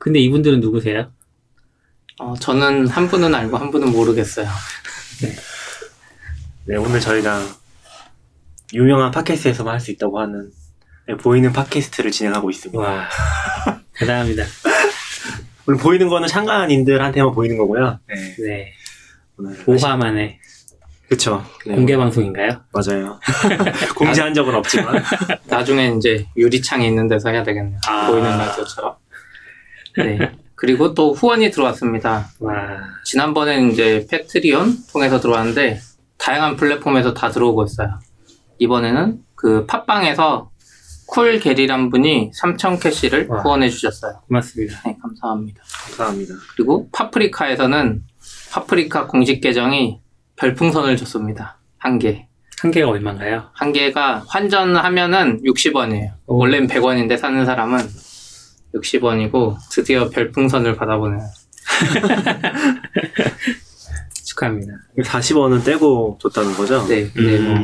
근데 이분들은 누구세요? 어, 저는 한 분은 알고 한 분은 모르겠어요. 네, 오늘 저희가 유명한 팟캐스트에서만 할 수 있다고 하는 네, 보이는 팟캐스트를 진행하고 있습니다. 와, 대단합니다. 오늘 보이는 거는 상관인들한테만 보이는 거고요. 네, 네. 오늘 5화 만에 그쵸. 네, 공개 방송인가요? 맞아요. 공지한 적은 없지만. 나중에 이제 유리창이 있는 데서 해야 되겠네요. 아. 보이는 라디오처럼. 네. 그리고 또 후원이 들어왔습니다. 와, 지난번에는 이제 Patreon 통해서 들어왔는데 다양한 플랫폼에서 다 들어오고 있어요. 이번에는 그 팟빵에서 쿨 게리란 분이 3,000 캐시를 와. 후원해 주셨어요. 고맙습니다. 네, 감사합니다. 감사합니다. 그리고 아프리카에서는 아프리카 공식 계정이 별풍선을 줬습니다. 한 개. 한 개가 얼마인가요? 한 개가 환전하면은 60원이에요. 오. 원래는 100원인데 사는 사람은 60원이고 드디어 별풍선을 받아보네요. 축하합니다. 40원은 떼고 줬다는 거죠? 네, 근데 음. 뭐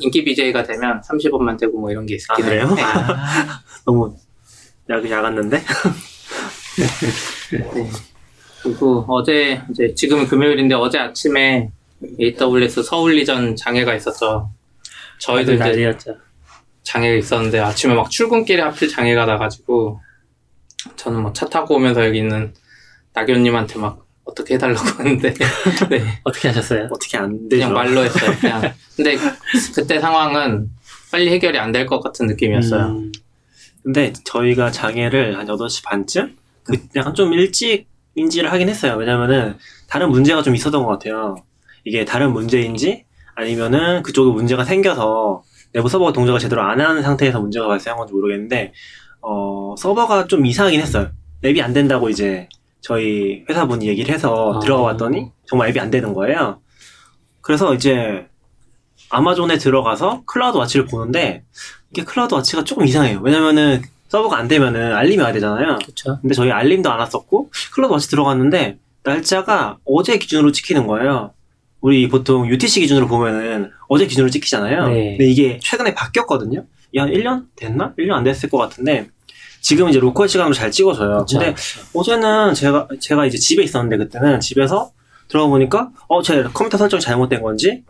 인, 기 BJ가 되면 30원만 떼고 뭐 이런 게 있긴 아? 해요. 네. 너무 약, 약았는데? 네. 그리고 어제 이제 지금 금요일인데 어제 아침에 AWS 서울리전 장애가 있었죠. 저희도 이제 난리였죠. 장애가 있었는데 아침에 막 출근길에 하필 장애가 나가지고 저는 뭐 차 타고 오면서 여기 있는 낙연님한테 막 어떻게 해달라고 하는데 네, 어떻게 하셨어요? 어떻게 안 되죠? 그냥 말로 했어요. 그냥 근데 그때 상황은 빨리 해결이 안 될 것 같은 느낌이었어요. 음, 근데 저희가 장애를 한 8시 반쯤? 그 약간 좀 일찍 인지를 하긴 했어요. 왜냐면은 다른 문제가 좀 있었던 것 같아요. 이게 다른 문제인지 아니면은 그쪽에 문제가 생겨서 내부 서버가 동작을 제대로 안 하는 상태에서 문제가 발생한 건지 모르겠는데 어, 서버가 좀 이상하긴 했어요. 앱이 안 된다고 이제 저희 회사분이 얘기를 해서 아. 들어가 봤더니 정말 앱이 안 되는 거예요. 그래서 이제 아마존에 들어가서 CloudWatch를 보는데 이게 CloudWatch가 조금 이상해요. 왜냐면은 서버가 안 되면은 알림이 와야 되잖아요. 그쵸. 근데 저희 알림도 안 왔었고 CloudWatch 들어갔는데 날짜가 어제 기준으로 찍히는 거예요. 우리 보통 UTC 기준으로 보면은 어제 기준으로 찍히잖아요. 네. 근데 이게 최근에 바뀌었거든요. 한 1년 됐나? 1년 안 됐을 것 같은데 지금 이제 local 시간으로 잘 찍어줘요. 그쵸. 근데 어제는 제가 제가 이제 집에 있었는데 그때는 집에서 들어가 보니까 어 제 컴퓨터 설정이 잘못된 건지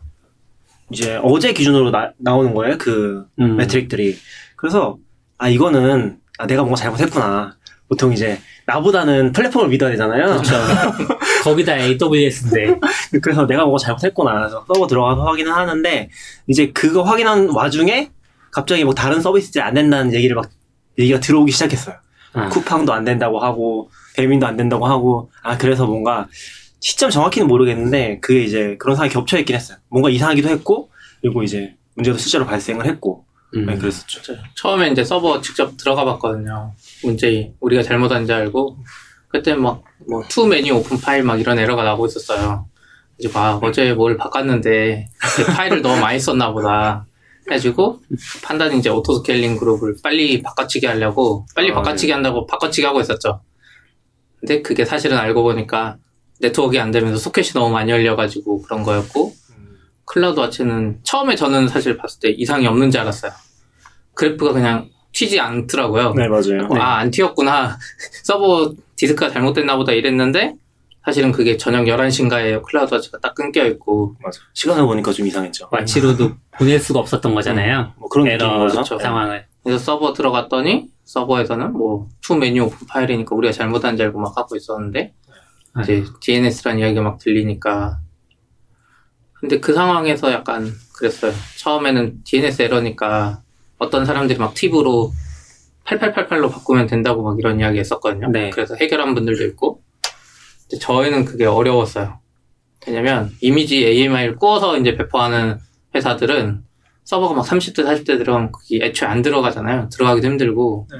이제 어제 기준으로 나, 나오는 거예요. 그 음, metric들이. 그래서, 아, 이거는, 아, 내가 뭔가 잘못했구나. 보통 이제, 나보다는 플랫폼을 믿어야 되잖아요. 그쵸. 거기다 AWS인데. 그래서 내가 뭔가 잘못했구나. 그래서 서버 들어가서 확인을 하는데, 이제 그거 확인한 와중에, 갑자기 뭐 다른 서비스들이 안 된다는 얘기를 막, 얘기가 들어오기 시작했어요. 아, 쿠팡도 안 된다고 하고, 배민도 안 된다고 하고, 아, 그래서 뭔가, 시점 정확히는 모르겠는데, 그게 이제 그런 상황이 겹쳐 있긴 했어요. 뭔가 이상하기도 했고, 그리고 이제, 문제도 실제로 발생을 했고, 음, 네, 그랬었죠. 처음에 이제 서버 직접 들어가 봤거든요. 문제 우리가 잘못한 줄 알고 그때 막 뭐 too many open file 막 이런 에러가 나고 있었어요. 이제 막 어제 뭘 바꿨는데 그 파일을 너무 많이 썼나 보다. 해가지고 판단이 이제 auto scaling group을 빨리 바꿔치기 하려고 빨리 아, 바꿔치기 한다고 바꿔치기 하고 있었죠. 근데 그게 사실은 알고 보니까 네트워크가 안 되면서 소켓이 너무 많이 열려가지고 그런 거였고 CloudWatch는 처음에 저는 사실 봤을 때 이상이 없는 줄 알았어요. 그래프가 그냥 튀지 않더라고요. 네, 맞아요. 아, 안 튀었구나. 서버 디스크가 잘못됐나 보다 이랬는데 사실은 그게 저녁 11시인가에 CloudWatch가 딱 끊겨 있고 맞아. 시간을 보니까 좀 이상했죠. Watch로도 보낼 수가 없었던 거잖아요. 뭐 그런 에러. 그렇죠. 상황을. 그래서 서버 들어갔더니 서버에서는 뭐 too many open file이니까 우리가 잘못한 줄 알고 막 하고 있었는데 이제 DNS라는 이야기가 막 들리니까 근데 그 상황에서 약간 그랬어요. 처음에는 DNS 에러니까 어떤 사람들이 막 팁으로 8888로 바꾸면 된다고 막 이런 이야기 했었거든요. 네. 그래서 해결한 분들도 있고 저희는 그게 어려웠어요. 왜냐면 이미지 AMI를 구워서 이제 배포하는 회사들은 서버가 막 30대 40대 들어가면 그게 애초에 안 들어가잖아요. 들어가기도 힘들고 네.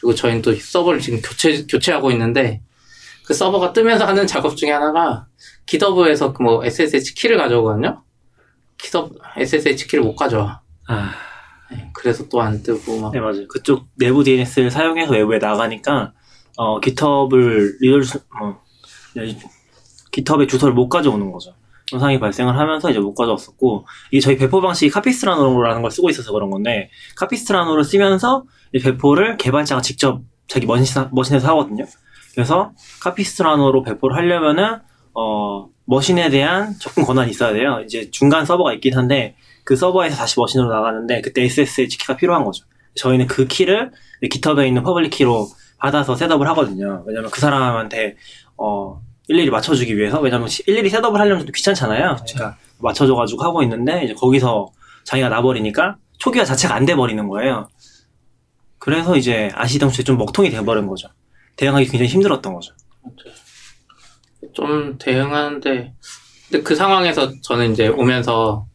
그리고 저희는 또 서버를 지금 교체, 교체하고 있는데, 그 서버가 뜨면서 하는 작업 중에 하나가, GitHub에서 그 뭐 SSH 키를 가져오거든요? GitHub, SSH 키를 못 가져와. 아, 네, 그래서 또 안 뜨고, 막. 네, 맞아요. 그쪽 내부 DNS를 사용해서 외부에 나가니까, 어, GitHub을 리얼, 수- 어, 네, GitHub의 주소를 못 가져오는 거죠. 상황이 발생을 하면서 이제 못 가져왔었고, 이게 저희 배포 방식이 Capistrano라는 걸 쓰고 있어서 그런 건데, Capistrano를 쓰면서 이 배포를 개발자가 직접 자기 machine, machine에서 하거든요. 그래서 Capistrano로 배포를 하려면은, 어, machine에 대한 접근 권한이 있어야 돼요. 이제 중간 서버가 있긴 한데, 그 서버에서 다시 machine으로 나가는데, 그때 SSH 키가 필요한 거죠. 저희는 그 키를 GitHub에 있는 public key로 받아서 setup을 하거든요. 왜냐면 그 사람한테, 어, 일일이 맞춰주기 위해서, 왜냐면 시- 일일이 setup을 하려면 좀 귀찮잖아요. 그러니까 맞춰줘가지고 하고 있는데, 이제 거기서 자기가 나버리니까 초기화 자체가 안 돼버리는 거예요. 그래서 이제 아시다시피 좀 먹통이 돼버린 거죠. 대응하기 굉장히 힘들었던 거죠. 좀 대응하는데 근데 그 상황에서 저는 이제 오면서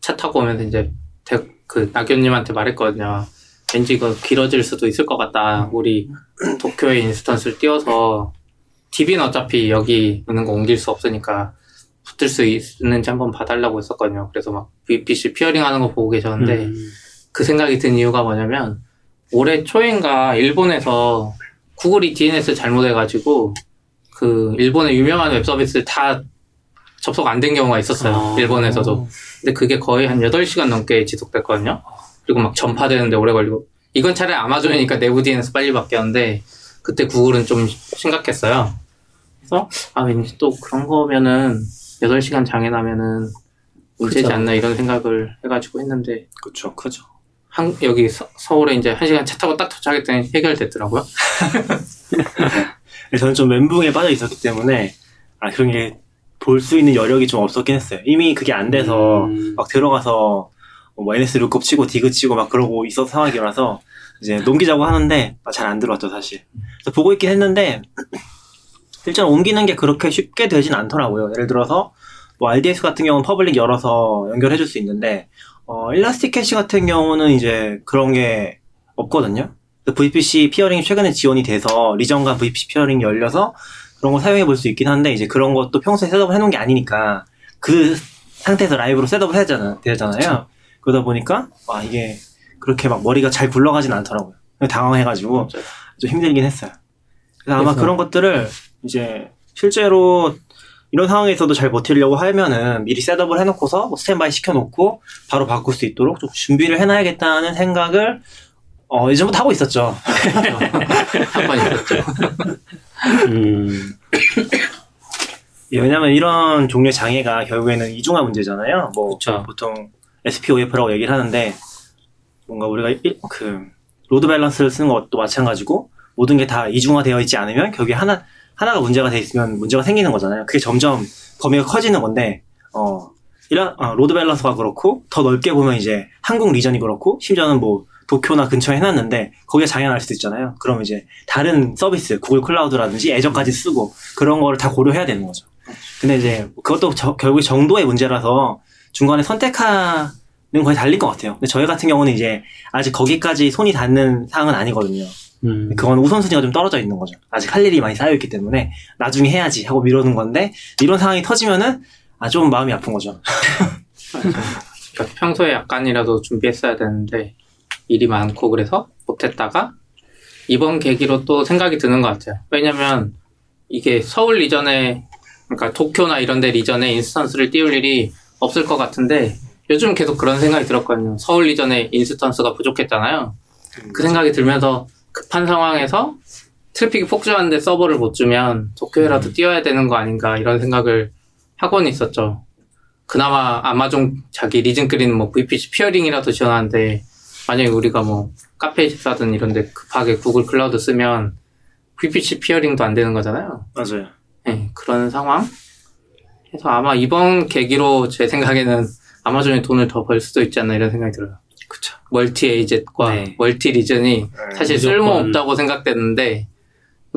차 타고 오면서 이제 대- 그 낙연님한테 말했거든요. 왠지 이거 길어질 수도 있을 것 같다. 우리 도쿄에 인스턴스를 띄워서 DB는 어차피 여기 있는 거 옮길 수 없으니까 붙을 수 있는지 한번 봐달라고 했었거든요. 그래서 막 VPC peering 하는 거 보고 계셨는데 음. 그 생각이 든 이유가 뭐냐면 올해 초인가 일본에서 구글이 DNS 잘못해가지고 그 일본의 유명한 웹 서비스 다 접속 안 된 경우가 있었어요. 아. 일본에서도. 근데 그게 거의 한 8시간 넘게 지속됐거든요. 그리고 막 전파되는데 오래 걸리고. 이건 차라리 아마존이니까 내부 DNS 빨리 바뀌었는데 그때 구글은 좀 심각했어요. 그래서 아 왠지 또 그런 거면은 8시간 장애 나면은 문제지 그쵸. 않나 이런 생각을 해가지고 했는데 그쵸, 크죠. 한, 여기 서, 울에 이제 한 시간 차 타고 딱 도착했더니 해결됐더라고요. 저는 좀 멘붕에 빠져 있었기 때문에, 아, 그런 게 볼 수 있는 여력이 좀 없었긴 했어요. 이미 그게 안 돼서 음. 막 들어가서 뭐 NS 룩업 치고 디그 치고 막 그러고 있었 상황이라서 이제 넘기자고 하는데 잘 안 들어왔죠, 사실. 그래서 보고 있긴 했는데, 실제로 옮기는 게 그렇게 쉽게 되진 않더라고요. 예를 들어서, 뭐 RDS 같은 경우는 public 열어서 연결해 줄 수 있는데, 어, ElastiCache 같은 경우는 이제 그런 게 없거든요. VPC 피어링이 최근에 지원이 돼서 리전과 VPC 피어링이 열려서 그런 거 사용해 볼 수 있긴 한데, 이제 그런 것도 평소에 setup을 해놓은 게 아니니까 그 상태에서 라이브로 setup을 해야 되잖아- 되잖아요. 그러다 보니까, 와, 이게 그렇게 막 머리가 잘 굴러가진 않더라고요. 당황해가지고. 좀 힘들긴 했어요. 그래서 아마 그래서- 그런 것들을 이제 실제로 이런 상황에서도 잘 버티려고 하면은 미리 셋업을 해놓고서 뭐 스탠바이 시켜놓고 바로 바꿀 수 있도록 좀 준비를 해놔야겠다는 생각을 어, 예전부터 하고 있었죠. 한번 있었죠. 음. 예, 왜냐면 이런 종류의 장애가 결국에는 이중화 문제잖아요. 뭐 그쵸. 보통 SPOF라고 얘기를 하는데 뭔가 우리가 일- 그 load balance를 쓰는 것도 마찬가지고 모든 게 다 이중화되어 있지 않으면 결국에 하나 하나가 문제가 돼 있으면 문제가 생기는 거잖아요. 그게 점점 범위가 커지는 건데 어 이런 어, load balance가 그렇고 더 넓게 보면 이제 한국 region이 그렇고 심지어는 뭐 도쿄나 근처에 해놨는데 거기에 장애 날 수도 있잖아요. 그럼 이제 다른 서비스 구글 클라우드라든지 Azure까지 쓰고 그런 거를 다 고려해야 되는 거죠. 근데 이제 그것도 저- 결국에 정도의 문제라서 중간에 선택하는 거에 달릴 것 같아요. 근데 저희 같은 경우는 이제 아직 거기까지 손이 닿는 상황은 아니거든요. 음. 그건 우선순위가 좀 떨어져 있는 거죠. 아직 할 일이 많이 쌓여있기 때문에 나중에 해야지 하고 미루는 건데 이런 상황이 터지면은 아 좀 마음이 아픈 거죠. 그러니까 평소에 약간이라도 준비했어야 되는데 일이 많고 그래서 못했다가 이번 계기로 또 생각이 드는 것 같아요. 왜냐면 이게 서울 region에 그러니까 도쿄나 이런 데 region에 instance를 띄울 일이 없을 것 같은데 요즘 계속 그런 생각이 들었거든요. 서울 region에 instance가 부족했잖아요. 그 생각이 들면서 급한 상황에서 트래픽이 폭주하는데 서버를 못 주면 도쿄에라도 띄워야 되는 거 아닌가 이런 생각을 하고는 있었죠. 그나마 아마존 자기 region끼리는 뭐 VPC 피어링이라도 지원하는데 만약에 우리가 뭐 카페 24든 이런 데 급하게 구글 클라우드 쓰면 VPC 피어링도 안 되는 거잖아요. 맞아요. 네, 그런 상황? 그래서 아마 이번 계기로 제 생각에는 아마존이 돈을 더 벌 수도 있지 않나 이런 생각이 들어요. 그쵸. multi AZ과 네. multi region이 사실 무조건. 쓸모없다고 생각됐는데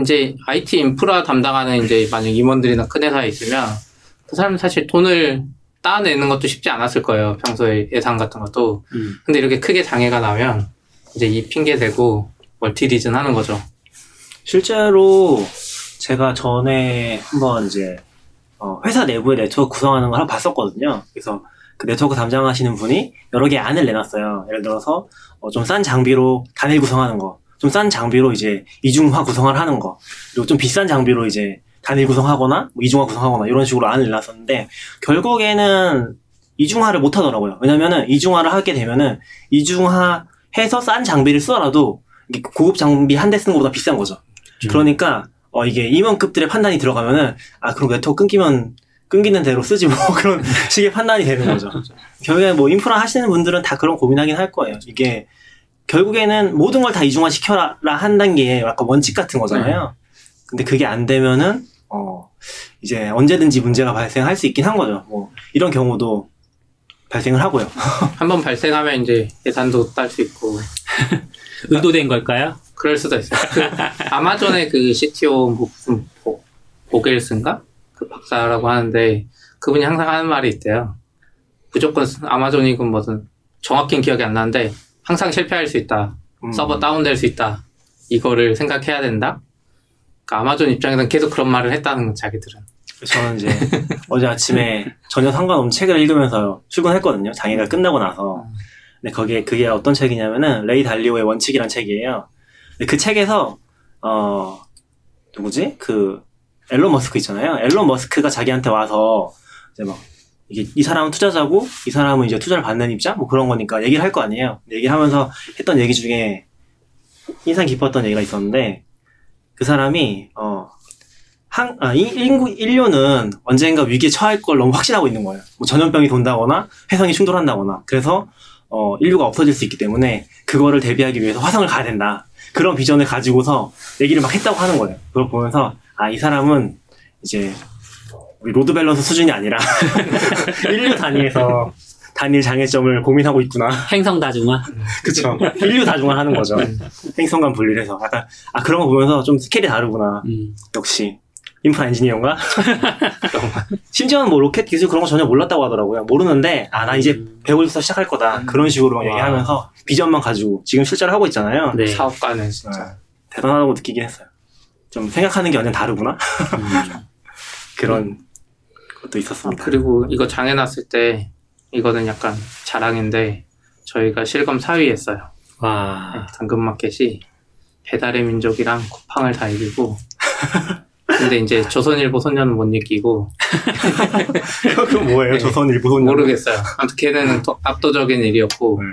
이제 IT 인프라 담당하는 이제 만약 임원들이나 큰 회사에 있으면 그 사람 사실 돈을 따내는 것도 쉽지 않았을 거예요. 평소에 예산 같은 것도. 음. 근데 이렇게 크게 장애가 나면 이제 이 핑계 대고 multi region 하는 거죠. 실제로 제가 전에 한번 이제 어, 회사 내부의 네트워크 구성하는 걸 한번 봤었거든요. 그래서 그 네트워크 담당하시는 분이 여러 개 안을 내놨어요. 예를 들어서 어, 좀 싼 장비로 단일 구성하는 거, 좀 싼 장비로 이제 이중화 구성을 하는 거, 그리고 좀 비싼 장비로 이제 단일 구성하거나 뭐 이중화 구성하거나 이런 식으로 안을 내놨었는데 결국에는 이중화를 못 하더라고요. 왜냐면은 이중화를 하게 되면은 이중화 해서 싼 장비를 쓰더라도 고급 장비 한 대 쓰는 것보다 비싼 거죠. 그러니까 어 이게 임원급들의 판단이 들어가면은 아 그럼 네트워크 끊기면 끊기는 대로 쓰지 뭐 그런 식의 판단이 되는 거죠. 결국에 뭐 인프라 하시는 분들은 다 그런 고민하긴 할 거예요. 이게 결국에는 모든 걸 다 이중화 시켜라 한다는 게 약간 원칙 같은 거잖아요. 근데 그게 안 되면은 어 이제 언제든지 문제가 발생할 수 있긴 한 거죠. 뭐 이런 경우도 발생을 하고요. 한번 발생하면 이제 예산도 딸 수 있고 의도된 걸까요? 그럴 수도 있어요. 그 아마존의 그 CTO 뭐 무슨 보, 보겔스인가 그 박사라고 하는데 그분이 항상 하는 말이 있대요. 무조건 아마존이건 뭐든 정확히는 기억이 안 나는데 항상 실패할 수 있다. 음. 서버 다운될 수 있다. 이거를 생각해야 된다. 그러니까 아마존 입장에서는 계속 그런 말을 했다는 거 자기들은. 저는 이제 어제 아침에 전혀 상관없는 책을 읽으면서 출근했거든요. 장애가 끝나고 나서. 근데 거기에 그게 어떤 책이냐면은 레이 달리오의 원칙이란 책이에요. 근데 그 책에서 어 누구지? 그 앨런 머스크 있잖아요. 앨런 머스크가 자기한테 와서 이제 막 이게 이 사람은 투자자고 이 사람은 이제 투자를 받는 입장 뭐 그런 거니까 얘기를 할 거 아니에요. 얘기를 하면서 했던 얘기 중에 인상 깊었던 얘기가 있었는데 그 사람이 어 한, 아, 인- 인구, 인류는 언젠가 위기에 처할 걸 너무 확신하고 있는 거예요. 뭐 전염병이 돈다거나 혜성이 충돌한다거나. 그래서, 어, 인류가 없어질 수 있기 때문에 그거를 대비하기 위해서 화성을 가야 된다. 그런 비전을 가지고서 얘기를 막 했다고 하는 거예요. 그걸 보면서, 아, 이 사람은 이제 우리 load balance 수준이 아니라 인류 단위에서 단일 장애점을 고민하고 있구나. 행성 다중화. 그쵸. 인류 다중화 하는 거죠. 행성 간 분리를 해서. 약간, 아, 그런 거 보면서 좀 스케일이 다르구나. 음. 역시 인프라 엔지니어인가? 심지어는 뭐 로켓 기술 그런 거 전혀 몰랐다고 하더라고요. 모르는데 아 나 이제 음. 배우면서 시작할 거다 그런 식으로 얘기하면서 비전만 가지고 지금 실제로 하고 있잖아요. 네. 사업가는 진짜. 네. 대단하다고 느끼긴 했어요. 좀 생각하는 게 완전 다르구나 음. 그런 것도 있었습니다. 그리고 이거 장애 났을 때 이거는 약간 자랑인데 저희가 실검 4위 했어요. 와. 당근마켓이 배달의 민족이랑 쿠팡을 다 이기고 근데 이제 조선일보 소녀는 못 이기고 그건 뭐예요? 네. 조선일보 손 모르겠어요. 아무튼 걔는 더 압도적인 일이었고 네.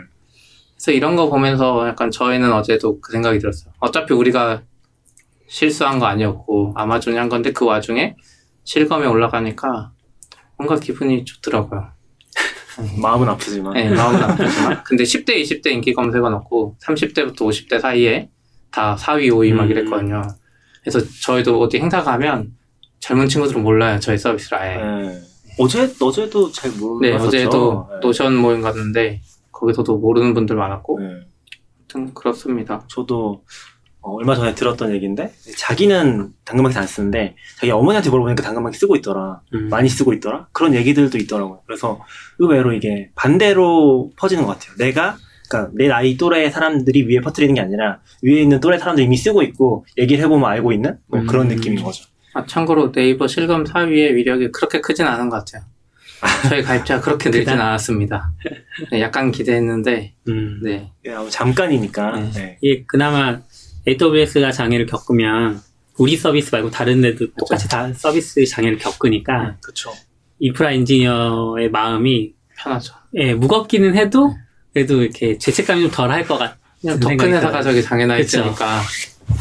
그래서 이런 거 보면서 약간 저희는 어제도 그 생각이 들었어요. 어차피 우리가 실수한 거 아니었고 아마존이 한 건데 그 와중에 실검에 올라가니까 뭔가 기분이 좋더라고요. 마음은 아프지만 네, 마음은 아프지만. 근데 10대, 20대 인기 검색어 없고 30대부터 50대 사이에 다 4위, 5위 막 음. 이랬거든요. 그래서 저희도 어디 행사 가면 젊은 친구들은 몰라요. 저희 서비스를 아예. 네. 어제 어제도 잘 네, 몰랐었죠. 어제도 네. 노션 모임 갔는데 거기서도 모르는 분들 많았고 네. 아무튼 그렇습니다. 저도 어, 얼마 전에 들었던 얘기인데 자기는 당근마켓 안 쓰는데 자기 어머니한테 물어보니까 당근마켓 쓰고 있더라. 음. 많이 쓰고 있더라. 그런 얘기들도 있더라고요. 그래서 의외로 이게 반대로 퍼지는 것 같아요. 내가 그러니까 내 나이 또래 사람들이 위에 퍼뜨리는 게 아니라 위에 있는 또래 사람들이 이미 쓰고 있고 얘기를 해보면 알고 있는 뭐 그런 음. 느낌인 거죠. 아, 참고로 네이버 실검 4위의 위력이 그렇게 크진 않은 것 같아요. 저희 가입자가 그렇게 늘진? 않았습니다. 네, 약간 기대했는데, 음. 네. 예, 아무 잠깐이니까. 네. 네. 이게 그나마 AWS가 장애를 겪으면 우리 서비스 말고 다른 데도 똑같이 다 서비스 장애를 겪으니까 그렇죠. 인프라 엔지니어의 마음이 편하죠. 예, 무겁기는 해도 그래도 이렇게 죄책감이 좀 덜 할 것 같은 그냥 더큰 생각이 회사가. 저기 장애나 그쵸. 있으니까,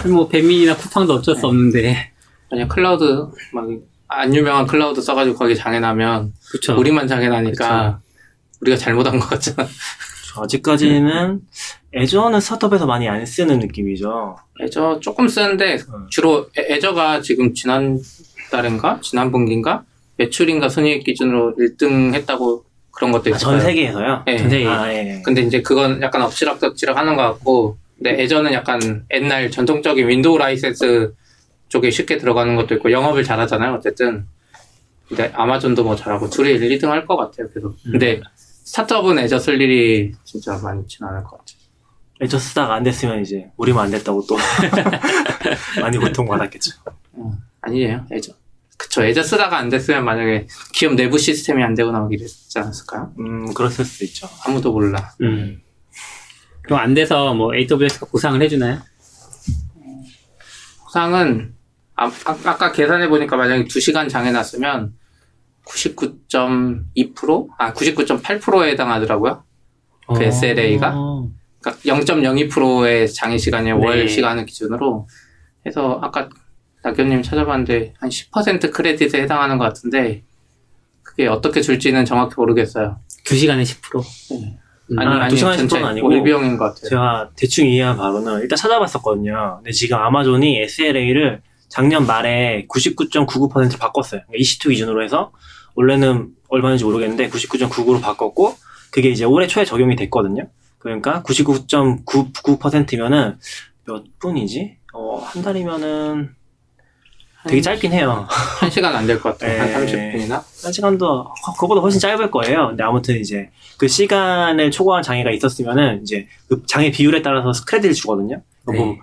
뭐 배민이나 쿠팡도 어쩔 수 없는데 만약 클라우드, 막, 안 유명한 클라우드 써가지고 거기 장애 나면, 그쵸 우리만 장애 나니까, 우리가 잘못한 것 같잖아. 아직까지는 애저는 스타트업에서 많이 안 쓰는 느낌이죠. Azure 조금 쓰는데, 음. 주로 애- Azure가 지금 지난 달인가? 지난 분기인가? 매출인가 순이익 기준으로 1등 했다고 그런 것도 아, 있어요. 전 세계에서요. 네. 전 세계 아, 예. 근데 이제 그건 약간 엎치락뒤치락 하는 것 같고, 근데 Azure는 약간 옛날 전통적인 윈도우 라이센스 쪽에 쉽게 들어가는 것도 있고, 영업을 잘하잖아요, 어쨌든. 근데 아마존도 뭐 잘하고, 둘이 1, 2등 할 것 같아요, 계속. 근데 스타트업은 애저 쓸 일이 진짜 많진 않을 것 같아요. 애저 쓰다가 안 됐으면 이제 우리만 안 됐다고 또 많이 고통받았겠죠. 아니에요, 애저. 그쵸, 애저 쓰다가 안 됐으면 만약에 기업 내부 시스템이 안 되거나 막 이랬지 않았을까요? 음, 그랬을 수도 있죠. 아무도 몰라. 음. 그럼 안 돼서 뭐 AWS가 보상을 해주나요? 보상은 아, 까 계산해 보니까 만약에 2시간 장애 났으면 99.2%? 아, 99.8%에 해당하더라고요. 그 SLA 가? 그러니까 0.02%의 장애 시간이 네. 월 시간을 기준으로 해서 아까 낙교님 찾아봤는데 한 10% 크레딧에 해당하는 것 같은데 그게 어떻게 줄지는 정확히 모르겠어요. 2시간에 10%. 아니 아, 아니 두 시간 전체 10%는 아니고 월비용인 것 같아요. 제가 대충 이해한 바로는 일단 찾아봤었거든요. 근데 지금 아마존이 SLA를 작년 말에 99.99% 바꿨어요. 그러니까 EC2 기준으로 해서 원래는 얼마인지 모르겠는데 99.99로 바꿨고 그게 이제 올해 초에 적용이 됐거든요. 그러니까 99.99%면은 몇 분이지? 어, 한 달이면은 되게 짧긴 해요. 한 시간 안 될 것 같아요. 한 네. 30분이나? 한 시간도 그거보다 훨씬 짧을 거예요. 근데 아무튼 이제 그 시간을 초과한 장애가 있었으면은 이제 그 장애 비율에 따라서 크레딧을 주거든요. 뭐 네.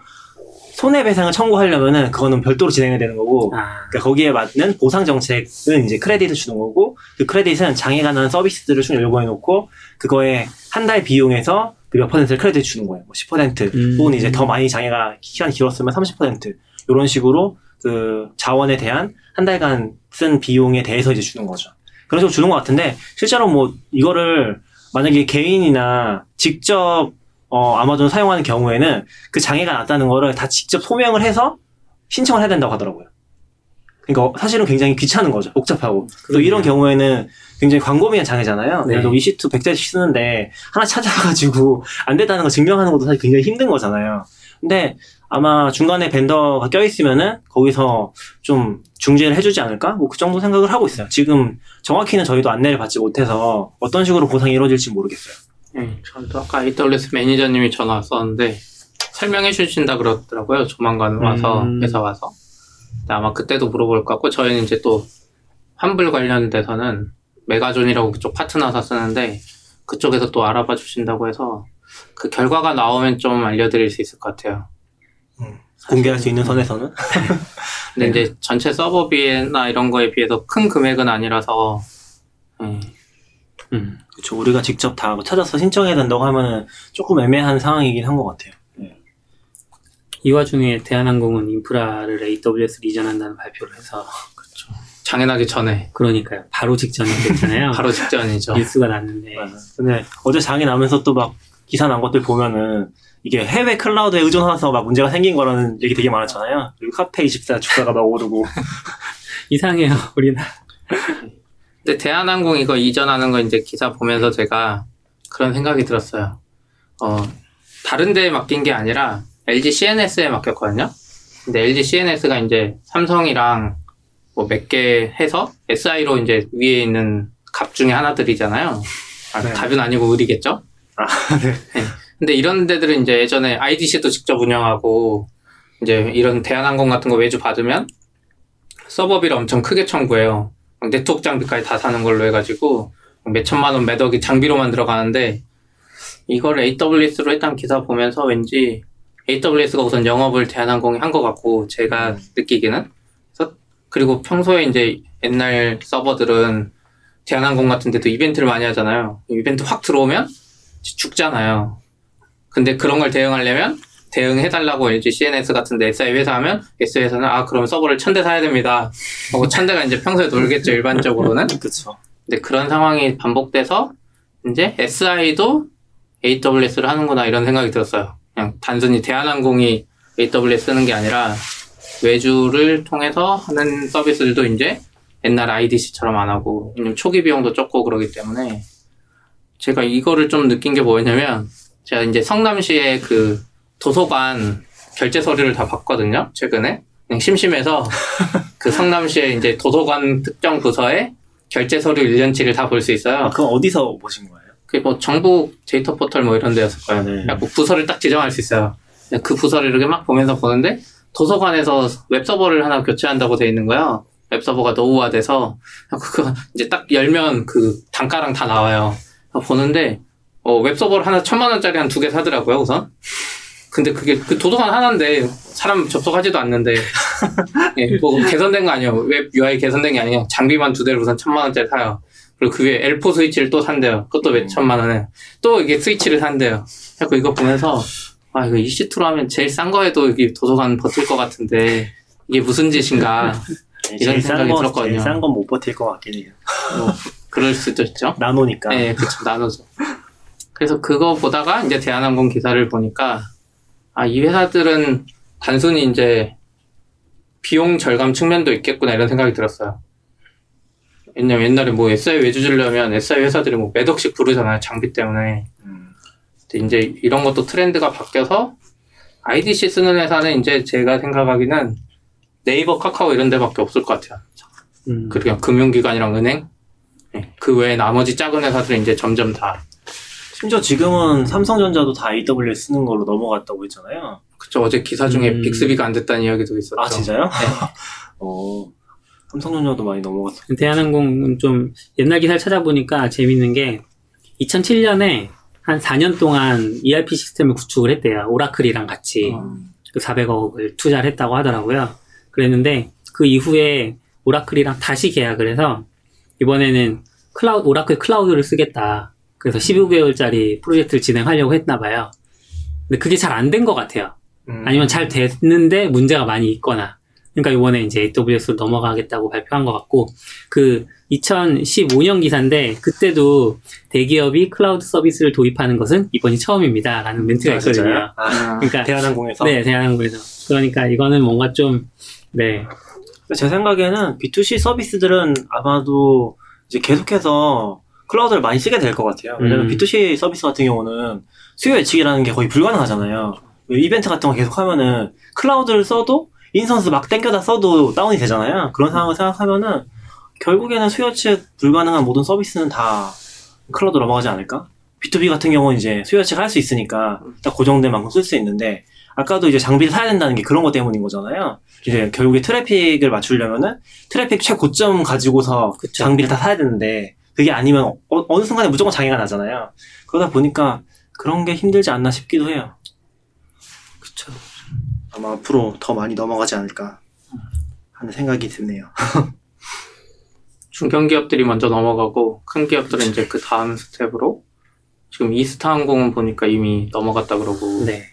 손해배상을 청구하려면은 그거는 별도로 진행해야 되는 거고 아, 그러니까 거기에 맞는 보상 정책은 이제 크레딧을 주는 거고 그 크레딧은 장애가 난 서비스들을 쭉 요구해 놓고 그거에 한 달 비용에서 그 몇 퍼센트를 크레딧 주는 거예요. 뭐 10% 음. 혹은 이제 더 많이 장애가 기간이 길었으면 30% 이런 식으로 그 자원에 대한 한 달간 쓴 비용에 대해서 이제 주는 거죠. 그런 식으로 주는 것 같은데 실제로 뭐 이거를 만약에 개인이나 직접 어, 아마존 사용하는 경우에는 그 장애가 났다는 거를 다 직접 소명을 해서 신청을 해야 된다고 하더라고요. 그러니까 사실은 굉장히 귀찮은 거죠. 복잡하고. 또 그러네요. 이런 경우에는 굉장히 광고비한 장애잖아요. 네. 그래서 EC2 100대씩 쓰는데 하나 찾아가지고 안 됐다는 거 증명하는 것도 사실 굉장히 힘든 거잖아요. 근데 아마 중간에 벤더가 껴있으면은 거기서 좀 중재를 해주지 않을까? 뭐 그 정도 생각을 하고 있어요. 지금 정확히는 저희도 안내를 받지 못해서 어떤 식으로 보상이 이루어질지 모르겠어요. 네, 저도 아까 AWS 매니저님이 전화 왔었는데 설명해 주신다 그러더라고요. 조만간 와서 음. 회사 와서. 아마 그때도 물어볼 것 같고 저희는 이제 또 환불 관련돼서는 메가존이라고 그쪽 파트너사 쓰는데 그쪽에서 또 알아봐 주신다고 해서 그 결과가 나오면 좀 알려드릴 수 있을 것 같아요. 공개할 수 있는 선에서는. 근데 네. 이제 전체 서버비나 이런 거에 비해서 큰 금액은 아니라서 네, 음. 그렇죠. 우리가 직접 다 찾아서 신청해야 된다고 하면은 조금 애매한 상황이긴 한 것 같아요. 이 와중에 대한항공은 인프라를 AWS로 이전한다는 발표를 해서 장애나기 전에 그러니까요. 바로 직전에 됐잖아요. 바로 직전이죠. 뉴스가 났는데 맞아. 근데 어제 장애 나면서 또 막 기사 난 것들 보면은 이게 해외 클라우드에 의존해서 막 문제가 생긴 거라는 얘기 되게 많았잖아요. 그리고 카페24 주가가 막 오르고. 이상해요. 우리나라. 근데 대한항공 이거 이전하는 거 이제 기사 보면서 제가 그런 생각이 들었어요. 어, 다른 데에 맡긴 게 아니라 LG CNS에 맡겼거든요. 근데 LG CNS가 이제 삼성이랑 뭐 몇 개 해서 SI로 이제 위에 있는 갑 중에 하나들이잖아요. 아, 네. 갑은 아니고 을이겠죠? 아, 네. 근데 이런 데들은 이제 예전에 IDC도 직접 운영하고 이제 이런 대한항공 같은 거 외주 받으면 서버비를 엄청 크게 청구해요. 막 네트워크 장비까지 다 사는 걸로 해가지고 몇 천만 원, 몇 억이 장비로만 들어가는데 이걸 AWS로 했다는 기사 보면서 왠지 AWS가 우선 영업을 대한항공이 한 것 같고 제가 느끼기는 그래서 그리고 평소에 이제 옛날 서버들은 대한항공 같은 데도 이벤트를 많이 하잖아요. 이벤트 확 들어오면 죽잖아요. 근데 그런 걸 대응하려면 대응해달라고 LG CNS 같은데 SI 회사 하면 회사는 아 그럼 서버를 천 대 사야 됩니다. 하고 천 대가 이제 평소에 놀겠죠 일반적으로는. 그쵸. 근데 그런 상황이 반복돼서 이제 SI도 AWS를 하는구나 이런 생각이 들었어요. 그냥 단순히 대한항공이 AWS 쓰는 게 아니라 외주를 통해서 하는 서비스들도 이제 옛날 IDC처럼 안 하고 초기 비용도 적고 그러기 때문에 제가 이거를 좀 느낀 게 뭐였냐면 제가 이제 성남시의 그 도서관 결제 서류를 다 봤거든요 최근에 심심해서 그 성남시의 이제 도서관 특정 부서에 결제 서류 1년치를 다 볼 수 있어요. 아, 그건 어디서 보신 거예요? 그게 뭐 정부 데이터 포털 뭐 이런 데였을 거예요. 아, 네. 그냥 뭐 부서를 딱 지정할 수 있어요. 그 부서를 이렇게 막 보면서 보는데 도서관에서 웹 서버를 하나 교체한다고 돼 있는 거예요. 웹 서버가 노후화돼서 그거 이제 딱 열면 그 단가랑 다 나와요. 보는데 어, 웹 서버를 하나 천만 원짜리 한 두 개 사더라고요 우선. 근데 그게 그 도서관 하나인데 사람 접속하지도 않는데 예, 뭐 개선된 거 아니에요. 웹 UI 개선된 게 아니에요. 장비만 두 대를 우선 천만 원짜리 사요. 그리고 그 위에 L4 스위치를 또 산대요. 그것도 몇 천만 원에. 또 이게 스위치를 산대요. 그래서 이거 보면서 아 이거 EC2로 하면 제일 싼 거에도 이게 도서관 버틸 것 같은데 이게 무슨 짓인가 이런 생각이 거, 들었거든요. 제일 싼 건 못 버틸 것 같긴 해요. 뭐 그럴 수도 있죠. 나노니까. 네, 그쵸 나눠서. 그래서 그거 보다가 이제 대한항공 기사를 보니까 아, 이 회사들은 단순히 이제 비용 절감 측면도 있겠구나 이런 생각이 들었어요. 왜냐면 옛날에 뭐 SI 외주 주려면 SI 회사들이 뭐 몇 억씩 부르잖아요. 장비 때문에. 음. 근데 이제 이런 것도 트렌드가 바뀌어서 IDC 쓰는 회사는 이제 제가 생각하기는 네이버, 카카오 이런 데밖에 없을 것 같아요. 음. 그리고 금융기관이랑 은행. 네, 그 외에 나머지 작은 회사들은 이제 점점 다 심지어 지금은 삼성전자도 다 AWS 쓰는 걸로 넘어갔다고 했잖아요. 그쵸 어제 기사 중에 음. 빅스비가 안 됐다는 이야기도 있었죠. 아 진짜요? 네. 어 삼성전자도 많이 넘어갔어. 대한항공은 좀 옛날 기사를 찾아보니까 재밌는 게 2007년에 한 4년 동안 ERP 시스템을 구축을 했대요. 오라클이랑 같이 어. 그 400억을 투자를 했다고 하더라고요. 그랬는데 그 이후에 오라클이랑 다시 계약을 해서 이번에는 클라우드, 오라클 클라우드를 쓰겠다. 그래서 15개월짜리 프로젝트를 진행하려고 했나 봐요. 근데 그게 잘 안 된 것 같아요. 음. 아니면 잘 됐는데 문제가 많이 있거나. 그러니까 이번에 이제 AWS로 넘어가겠다고 발표한 것 같고, 그 2015년 기사인데, 그때도 대기업이 클라우드 서비스를 도입하는 것은 이번이 처음입니다. 라는 멘트가 아? 있거든요. 아, 그러니까, 대한항공에서. 네, 대한항공에서. 그러니까 이거는 뭔가 좀, 네, 제 생각에는 B2C 서비스들은 아마도 이제 계속해서 클라우드를 많이 쓰게 될 것 같아요. 왜냐면 음. B2C 서비스 같은 경우는 수요 예측이라는 게 거의 불가능하잖아요. 이벤트 같은 거 계속 하면은 클라우드를 써도 instance 막 땡겨다 써도 다운이 되잖아요. 그런 상황을 생각하면은 결국에는 수요 예측 불가능한 모든 서비스는 다 클라우드로 넘어가지 않을까? B2B 같은 경우는 이제 수요 예측 할 수 있으니까 딱 고정된 만큼 쓸 수 있는데 아까도 이제 장비를 사야 된다는 게 그런 것 때문인 거잖아요. 이제 결국에 트래픽을 맞추려면은 트래픽 최고점 가지고서 그쵸. 장비를 다 사야 되는데 그게 아니면 어, 느 순간에 무조건 장애가 나잖아요. 그러다 보니까 그런 게 힘들지 않나 싶기도 해요. 그쵸. 아마 앞으로 더 많이 넘어가지 않을까 하는 생각이 드네요. 중견기업들이 먼저 넘어가고 큰 기업들은 이제 그 다음 스텝으로 지금 이스타항공은 보니까 이미 넘어갔다 그러고 네.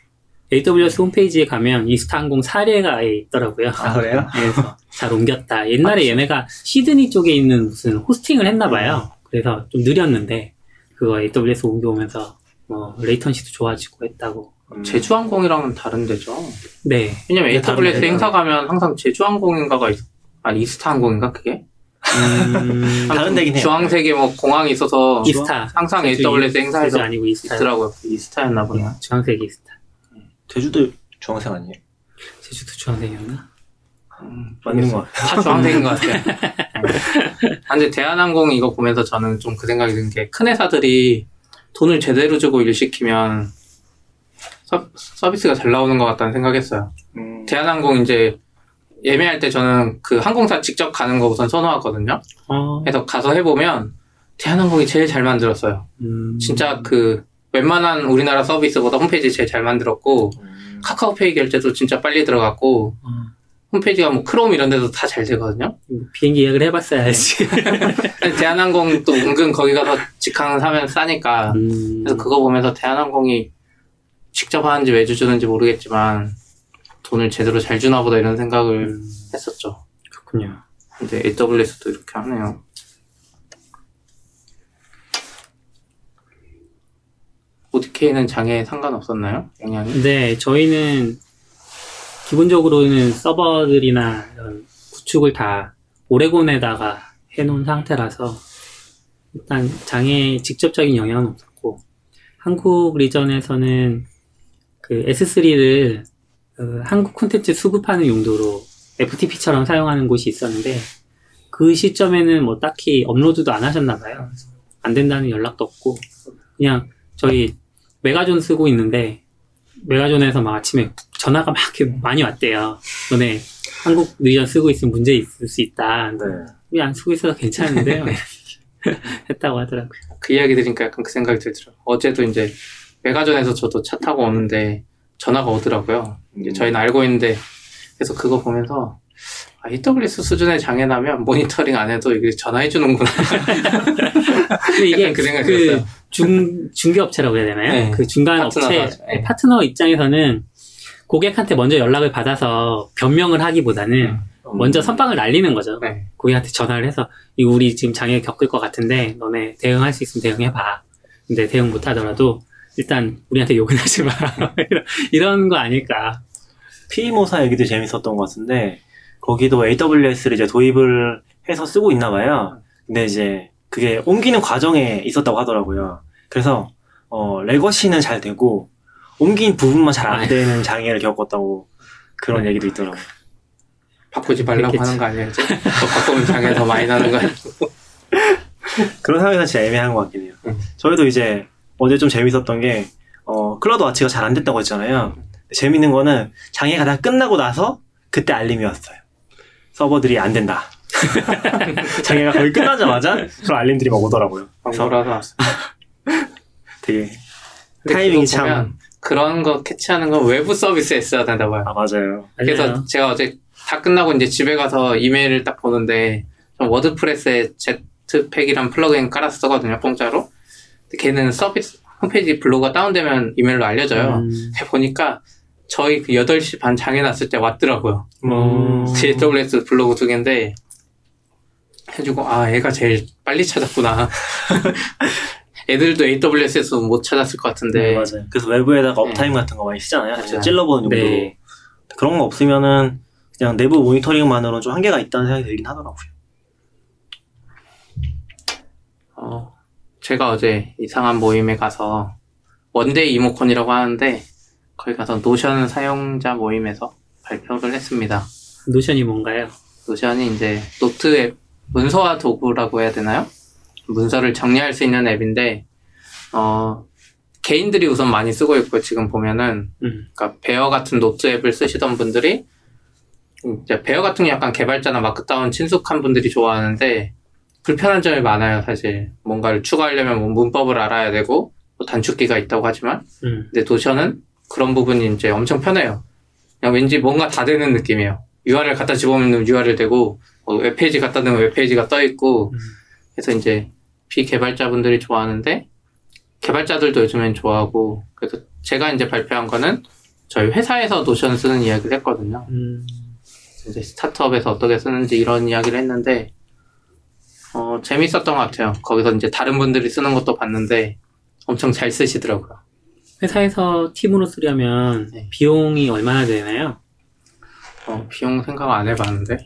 AWS 홈페이지에 가면 이스타항공 사례가 아예 있더라고요. 아, 그래요? 그래서 잘 옮겼다. 옛날에 얘네가 시드니 쪽에 있는 무슨 호스팅을 했나 봐요. 그래서 좀 느렸는데 그거 AWS 옮겨오면서 뭐 레이턴시도 좋아지고 했다고. 음. 제주항공이랑은 다른 데죠. 네. 왜냐면 다른 AWS. 행사 가면 항상 제주항공인가가 있... 아니 이스타항공인가 그게? 음, 다른 데긴 해요. 주황색에 뭐 공항이 있어서 이스타. 항상 AWS 이- 행사에서 아니고 이스타. 있더라고요. 이스타였나 보네요. 주황색 이스타. 제주도 주황색 아니에요? 제주도 주황색이었나? 음, 맞는 거 같아요. 다 주황색인 것 같아요. 아, 근데 대한항공 이거 보면서 저는 좀 그 생각이 든 게 큰 회사들이 돈을 제대로 주고 일 시키면 서, 서비스가 잘 나오는 것 같다는 생각했어요. 음. 대한항공 이제 예매할 때 저는 그 항공사 직접 가는 거 우선 선호하거든요. 어. 그래서 가서 해보면 대한항공이 제일 잘 만들었어요. 음, 진짜 그 웬만한 우리나라 서비스보다 홈페이지 제일 잘 만들었고 음. 카카오페이 결제도 진짜 빨리 들어갔고 어, 홈페이지가 뭐 크롬 이런 데도 다 잘 되거든요. 비행기 예약을 해봤어야 알지. 근데 대한항공 또 은근 거기 가서 직항 사면 싸니까 음, 그래서 그거 보면서 대한항공이 직접 하는지 외주 주는지 모르겠지만 돈을 제대로 잘 주나 보다 이런 생각을 음, 했었죠. 그렇군요. 근데 AWS도 이렇게 하네요. ODK는 장애에 상관없었나요? 영향이? 네, 저희는 기본적으로는 서버들이나 이런 구축을 다 오레곤에다가 해놓은 상태라서 일단 장애에 직접적인 영향은 없었고 한국 리전에서는 그 S3를 그 한국 콘텐츠 수급하는 용도로 FTP처럼 사용하는 곳이 있었는데 그 시점에는 뭐 딱히 업로드도 안 하셨나 봐요. 안 된다는 연락도 없고 그냥 저희 메가존 쓰고 있는데 메가존에서 막 아침에 전화가 막 이렇게 많이 왔대요. 너네 한국 리전 쓰고 있으면 문제 있을 수 있다. 네. 안 쓰고 있어서 괜찮은데요. 했다고 하더라고요. 그 이야기 들으니까 약간 그 생각이 들더라고요. 어제도 이제 메가존에서 저도 차 타고 오는데 전화가 오더라고요. 이제 저희는 알고 있는데 그래서 그거 보면서 아, AWS 수준의 장애나면 모니터링 안 해도 이게 전화해 주는구나. 이게 그 생각이 그. 중, 중개업체라고 해야 되나요? 네. 그 중간 파트너사. 업체, 네. 파트너 입장에서는 고객한테 먼저 연락을 받아서 변명을 하기보다는 먼저 선빵을 날리는 거죠. 네. 고객한테 전화를 해서 이거 우리 지금 장애 겪을 것 같은데 너네 대응할 수 있으면 대응해봐. 근데 대응 못 하더라도 일단 우리한테 욕은 하지 마. 이런, 이런 거 아닐까. P모사 얘기도 재밌었던 것 같은데 거기도 AWS를 이제 도입을 해서 쓰고 있나 봐요. 근데 이제 그게 옮기는 과정에 있었다고 하더라고요. 그래서 어, 레거시는 잘 되고 옮긴 부분만 잘안 아유. 되는 장애를 겪었다고 그런 네. 얘기도 있더라고요. 바꾸지 말라고 그렇겠지. 하는 거 아니에요? 또 바꾸면 장애 더 많이 나는 거 아니에요? 그런 상황에서 진짜 애매한 것 같긴 해요. 음. 저희도 이제 어제 좀 재밌었던 게 어, 클라우드 와치가 잘 안 됐다고 했잖아요. 재밌는 거는 장애가 다 끝나고 나서 그때 알림이 왔어요. 서버들이 안 된다. 장애가 거의 끝나자마자 그런 알림들이 막 오더라고요. 그래서 광고라서 왔어요. 되게 타이밍이 참. 그런 거 캐치하는 건 외부 서비스에 써야 된다 봐요. 아, 맞아요. 그래서 맞아요. 제가 어제 다 끝나고 이제 집에 가서 이메일을 딱 보는데 좀 워드프레스에 제트팩이란 플러그인 깔아서 쓰거든요, 공짜로. 근데 걔는 서비스 홈페이지 블로그가 다운되면 이메일로 알려줘요. 음, 보니까 저희 그 8시 반 장애 났을 때 왔더라고요. 음. AWS 블로그 두 개인데 해주고 아 얘가 제일 빨리 찾았구나. 애들도 AWS에서 못 찾았을 것 같은데 네, 맞아요. 그래서 외부에다가 네. 업타임 같은 거 많이 쓰잖아요. 맞아요. 진짜 찔러보는 용도로. 네. 그런 거 없으면은 그냥 내부 모니터링만으로는 좀 한계가 있다는 생각이 들긴 하더라고요. 어, 제가 어제 이상한 모임에 가서 원데이 이모콘이라고 하는데 거기 가서 노션 사용자 모임에서 발표를 했습니다. 노션이 뭔가요? 노션이 이제 노트 앱 문서화 도구라고 해야 되나요? 문서를 정리할 수 있는 앱인데 어, 개인들이 우선 많이 쓰고 있고 지금 보면은 음, 그러니까 베어 같은 노트 앱을 쓰시던 분들이 이제 베어 같은 게 약간 개발자나 마크다운 친숙한 분들이 좋아하는데 불편한 점이 많아요 사실. 뭔가를 추가하려면 뭐 문법을 알아야 되고 뭐 단축키가 있다고 하지만. 음, 근데 노션은 그런 부분이 이제 엄청 편해요. 그냥 왠지 뭔가 다 되는 느낌이에요. URL 갖다 집어넣으면 URL 되고 뭐 웹페이지 갖다 넣으면 웹페이지가 떠 있고. 음. 그래서 이제 비개발자분들이 좋아하는데 개발자들도 요즘엔 좋아하고 그래서 제가 이제 발표한 거는 저희 회사에서 노션 쓰는 이야기를 했거든요. 음, 이제 스타트업에서 어떻게 쓰는지 이런 이야기를 했는데 어, 재밌었던 것 같아요. 거기서 이제 다른 분들이 쓰는 것도 봤는데 엄청 잘 쓰시더라고요. 회사에서 팀으로 쓰려면 네. 비용이 얼마나 되나요? 어, 비용 생각 안 해봤는데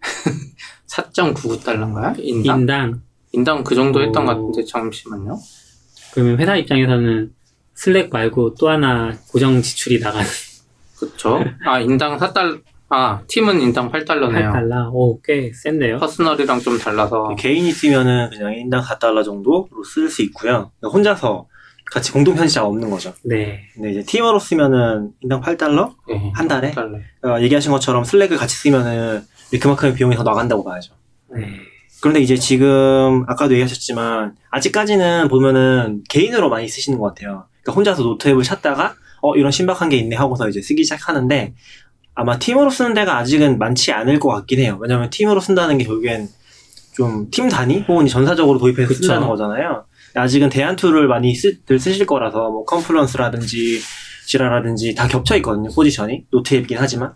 4.99달러인가요? 인당? 인당. 인당 그 정도 했던 것 오. 같은데 잠시만요. 그러면 회사 입장에서는 슬랙 말고 또 하나 고정 지출이 나가는 그쵸? 아 인당 4달 아 팀은 인당 8달러네요. 8달러? 오, 꽤 센데요? personal이랑 좀 달라서 개인이 쓰면은 그냥 인당 4달러 정도로 쓸 수 있고요. 혼자서 같이 공동 편집자가 없는 거죠. 네. 근데 이제 팀으로 쓰면은 인당 8달러? 네, 한 달에? 8달러. 어, 얘기하신 것처럼 슬랙을 같이 쓰면은 그만큼 비용이 더 나간다고 봐야죠. 네. 그런데 이제 지금 아까도 얘기하셨지만 아직까지는 보면은 개인으로 많이 쓰시는 것 같아요. 그러니까 혼자서 노트 앱을 찾다가 어 이런 신박한 게 있네 하고서 이제 쓰기 시작하는데 아마 팀으로 쓰는 데가 아직은 많지 않을 것 같긴 해요. 왜냐면 팀으로 쓴다는 게 결국엔 좀 팀 단위 혹은 전사적으로 도입해서 그쵸. 쓴다는 거잖아요. 아직은 대안 툴을 많이 쓰, 들 쓰실 거라서 뭐 컨플루언스라든지 지라라든지 다 겹쳐 있거든요. 포지션이 노트 앱이긴 하지만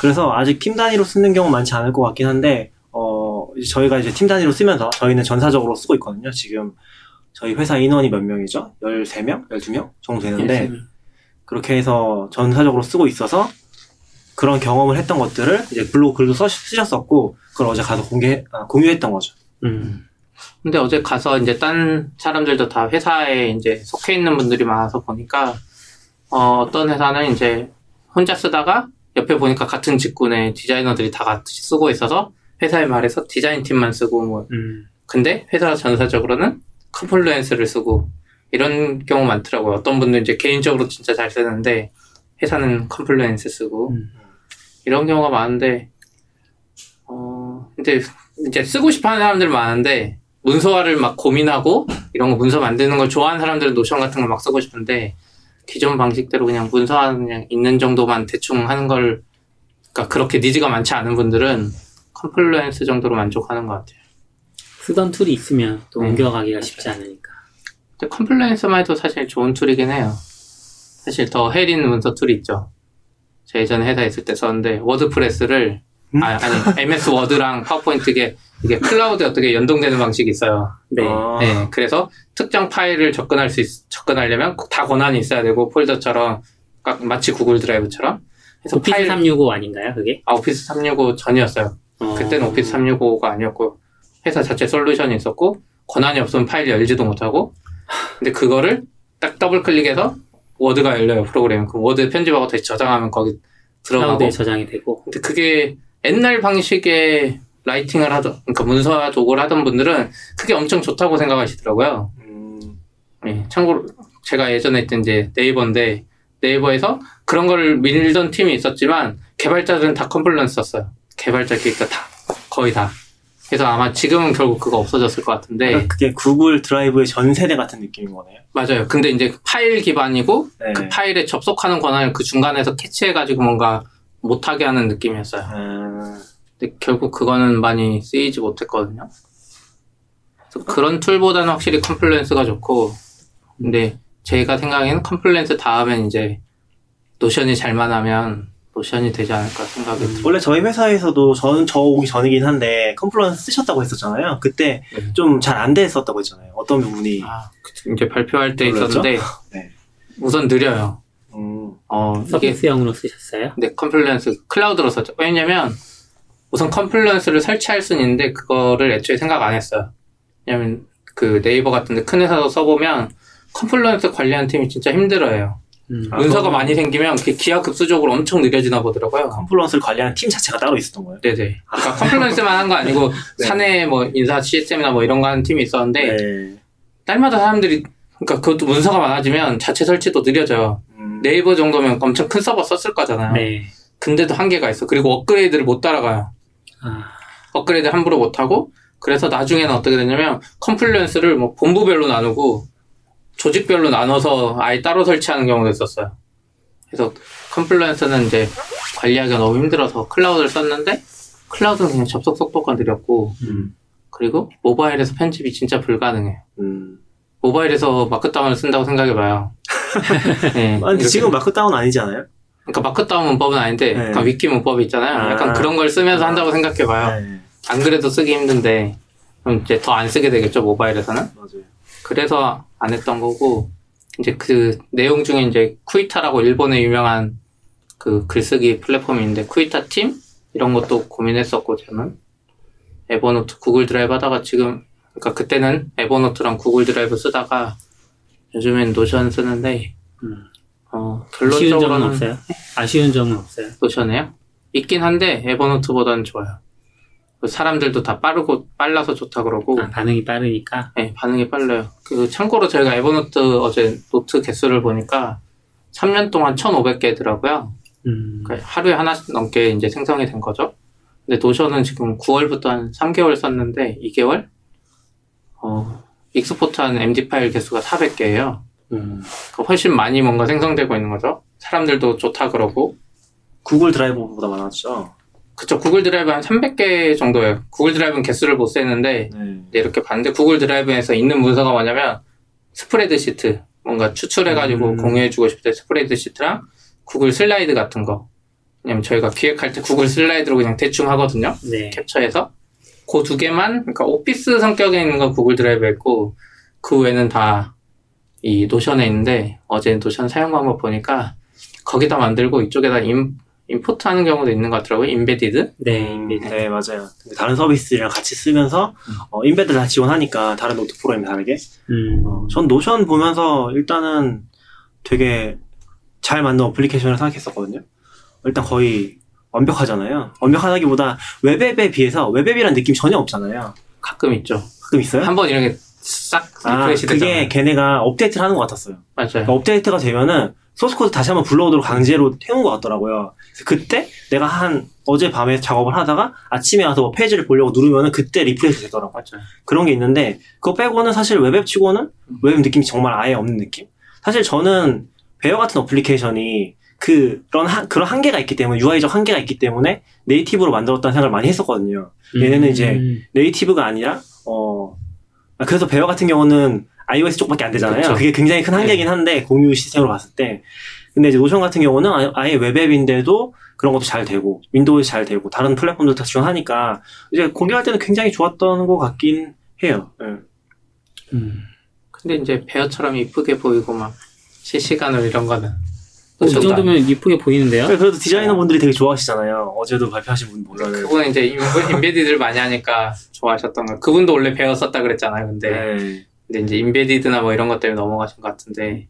그래서 아직 팀 단위로 쓰는 경우 많지 않을 것 같긴 한데 저희가 이제 팀 단위로 쓰면서 저희는 전사적으로 쓰고 있거든요. 지금 저희 회사 인원이 몇 명이죠? 13명? 12명 정도 되는데 그렇게 해서 전사적으로 쓰고 있어서 그런 경험을 했던 것들을 이제 블로그 글도 써, 쓰셨었고 그걸 어제 가서 공개 아, 공유했던 거죠. 음, 근데 어제 가서 이제 딴 사람들도 다 회사에 이제 속해 있는 분들이 많아서 보니까 어, 어떤 회사는 이제 혼자 쓰다가 옆에 보니까 같은 직군의 디자이너들이 다 같이 쓰고 있어서 회사에 말해서 디자인 팀만 쓰고 뭐 음, 근데 회사 전사적으로는 컨플루엔스를 쓰고 이런 경우 많더라고요. 어떤 분들 이제 개인적으로 진짜 잘 쓰는데 회사는 컨플루언스 쓰고 음. 이런 경우가 많은데 어 근데 이제 쓰고 싶어하는 사람들 많은데 문서화를 막 고민하고 이런 거 문서 만드는 걸 좋아하는 사람들은 노션 같은 걸 막 쓰고 싶은데 기존 방식대로 그냥 문서화 그냥 있는 정도만 대충 하는 걸 그러니까 그렇게 needs가 많지 않은 분들은 컨플루언스 정도로 만족하는 것 같아요. 쓰던 툴이 있으면 또 네. 옮겨가기가 쉽지 않으니까. 근데 컨플루언스만 해도 사실 좋은 툴이긴 해요. 사실 더 해린 문서 툴이 있죠. 제 예전에 회사에 있을 때 썼는데 워드프레스를 음? 아, 아니 MS 워드랑 파워포인트 이게 이게 클라우드에 어떻게 연동되는 방식이 있어요. 네. 아. 네, 그래서 특정 파일을 접근할 수 있- 접근하려면 다 권한이 있어야 되고 폴더처럼 각- 마치 구글 드라이브처럼. 그래서 오피스 파일 365 아닌가요, 그게? 아, 오피스 365 전이었어요. 어. 그때는 오피스 365가 아니었고 회사 자체 솔루션이 있었고 권한이 없으면 파일이 열지도 못하고 근데 그거를 딱 더블 클릭해서 워드가 열려요 프로그램 그 워드 편집하고 다시 저장하면 거기 들어가고 저장이 되고. 근데 그게 옛날 방식의 writing을 하던 그러니까 문서 도구를 하던 분들은 그게 엄청 좋다고 생각하시더라고요. 음, 예, 참고로 제가 예전에 했던 이제 네이버인데 네이버에서 그런 걸 밀던 팀이 있었지만 개발자들은 다 컨플루언스 썼어요. 개발자 그러니까 다 거의 다. 그래서 아마 지금은 결국 그거 없어졌을 것 같은데 그러니까 그게 구글 드라이브의 전 세대 같은 느낌인 거네요. 맞아요. 근데 이제 파일 기반이고 네. 그 파일에 접속하는 권한을 그 중간에서 catch해가지고 뭔가 못하게 하는 느낌이었어요. 음, 근데 결국 그거는 많이 쓰이지 못했거든요. 그런 툴보다는 확실히 컨플루언스가 좋고, 근데 제가 생각에는 컨플루언스 다음엔 이제 노션이 잘만 하면 노션이 되지 않을까 생각이 들어요. 원래 저희 회사에서도 저는 저 오기 전이긴 한데 컨플루언스 쓰셨다고 했었잖아요. 그때 네. 좀잘 안 됐었다고 했잖아요. 어떤 부분이. 아, 그- 이제 발표할 때? 있었는데 네. 우선 느려요. 음, 어, 서비스형으로 쓰셨어요? 네, 컨플루언스 클라우드로 썼죠. 왜냐면 우선 컨플루언스를 설치할 수는 있는데 그거를 애초에 생각 안 했어요. 왜냐면 그 네이버 같은데 큰 회사도 써보면 Confluence 관리하는 팀이 진짜 힘들어요. 음. 아, 문서가 그럼- 많이 생기면 그게 기하급수적으로 엄청 느려지나 보더라고요. Confluence를 관리하는 팀 자체가 따로 있었던 거예요. 네네. 그러니까 Confluence만 한 거 아니고 네. 사내 뭐 인사 시스템이나 뭐 이런 거 하는 팀이 있었는데 네. 딸마다 사람들이 그러니까 그것도 문서가 많아지면 자체 설치도 느려져요. 음, 네이버 정도면 엄청 큰 서버 썼을 거잖아요. 네. 근데도 한계가 있어. 그리고 업그레이드를 못 따라가요. 아, 업그레이드 함부로 못 하고 그래서 나중에는 어떻게 되냐면 Confluence를 뭐 본부별로 나누고 조직별로 나눠서 아예 따로 설치하는 경우도 있었어요. 그래서 Confluence는 이제 관리하기가 너무 힘들어서 클라우드를 썼는데 클라우드는 그냥 접속 속도가 느렸고 음, 그리고 모바일에서 편집이 진짜 불가능해요. 음. 모바일에서 Markdown을 쓴다고 생각해봐요. 네, 아니. 지금 Markdown 아니지 않아요? 그러니까 Markdown 문법은 아닌데 네. 약간 위키 문법이 있잖아요. 약간 아. 그런 걸 쓰면서 한다고 생각해봐요. 네. 안 그래도 쓰기 힘든데 그럼 이제 더 안 쓰게 되겠죠 모바일에서는 맞아요. 그래서 안 했던 거고 이제 그 내용 중에 이제 Qiita라고 일본의 유명한 그 글쓰기 플랫폼인데 Qiita 팀 이런 것도 고민했었고 저는 Evernote Google Drive 하다가 지금 그러니까 그때는 Evernote랑 Google Drive 쓰다가 요즘엔 Notion 쓰는데 음. 어 아쉬운 점은 결론적으로는 없어요? 아쉬운 점은 없어요? Notion이에요? 있긴 한데 Evernote보다는 좋아요. 그 사람들도 다 빠르고 빨라서 좋다 그러고 아, 반응이 빠르니까. 네, 반응이 빨라요. 그 참고로 저희가 Evernote 어제 노트 개수를 보니까 3년 동안 1,500개더라고요. 음, 그러니까 하루에 하나씩 넘게 이제 생성이 된 거죠. 근데 Notion은 지금 9월부터 한 3개월 썼는데 2개월 어 export한 MD 파일 개수가 400개예요. 음, 그러니까 훨씬 많이 뭔가 생성되고 있는 거죠. 사람들도 좋다 그러고 Google Drive보다 많았죠. 그쵸 Google Drive 한 300개 정도예요. Google Drive는 개수를 못 세는데 네. 네, 이렇게 봤는데 Google Drive에서 있는 문서가 뭐냐면 스프레드 시트 뭔가 추출해가지고 음. 공유해주고 싶을 때 스프레드 시트랑 Google Slide 같은 거 왜냐면 저희가 기획할 때 Google Slide로 그냥 대충 하거든요 네. 캡처해서 그 두 개만 그러니까 오피스 성격에 있는 건 Google Drive에 있고 그 외에는 다 이 Notion에 있는데 어제 Notion 사용 방법 보니까 거기다 만들고 이쪽에다 임, import 하는 경우도 있는 것 같더라고요 embedded 네, 음, 네. 네, 맞아요. 다른 서비스랑 같이 쓰면서 어, embed 다 지원하니까 다른 노트 프로그램 다르게. 음, 어, 전 Notion 보면서 일단은 되게 잘 만든 어플리케이션을 생각했었거든요. 일단 거의 완벽하잖아요. 완벽하다기보다 웹앱에 비해서 웹앱이라는 느낌이 전혀 없잖아요. 가끔 있죠 가끔 있어요? 한 번 이렇게 싹 아, refresh 되잖아요 그게 걔네가 업데이트를 하는 것 같았어요. 맞아요 그러니까 업데이트가 되면은 소스코드 다시 한번 불러오도록 강제로 태운 것 같더라고요. 그때 내가 한 어제 밤에 작업을 하다가 아침에 와서 뭐 페이지를 보려고 누르면은 그때 refresh 되더라고요. 맞아요. 그런 게 있는데 그거 빼고는 사실 웹앱 치고는 웹앱 느낌이 정말 아예 없는 느낌. 사실 저는 Bear 같은 어플리케이션이 그런 한, 그런 한계가 있기 때문에 UI적 한계가 있기 때문에 native로 만들었다는 생각을 많이 했었거든요. 얘네는 이제 음, native가 아니라 어 아, 그래서 Bear 같은 경우는 iOS 쪽밖에 안 되잖아요. 그쵸. 그게 굉장히 큰 한계긴 한데 공유 시스템으로 봤을 때 근데 이제 Notion 같은 경우는 아- 아예 웹앱인데도 그런 것도 잘 되고 윈도우에 잘 되고 다른 플랫폼도 다 지원하니까 이제 공개할 때는 굉장히 좋았던 것 같긴 해요. 예. 음. 근데 이제 Bear처럼 이쁘게 보이고 막 실시간으로 이런 거는 어, 이 정도면 이쁘게 보이는데요? 네, 그래도 디자이너 분들이 되게 좋아하시잖아요. 어제도 발표하신 분 보면은. 그분은 이제 embe- embedded를 많이 하니까 좋아하셨던 거. 그분도 원래 Bear 썼다 그랬잖아요. 근데 네. 근데 이제 embedded나 뭐 이런 것 때문에 넘어가신 것 같은데.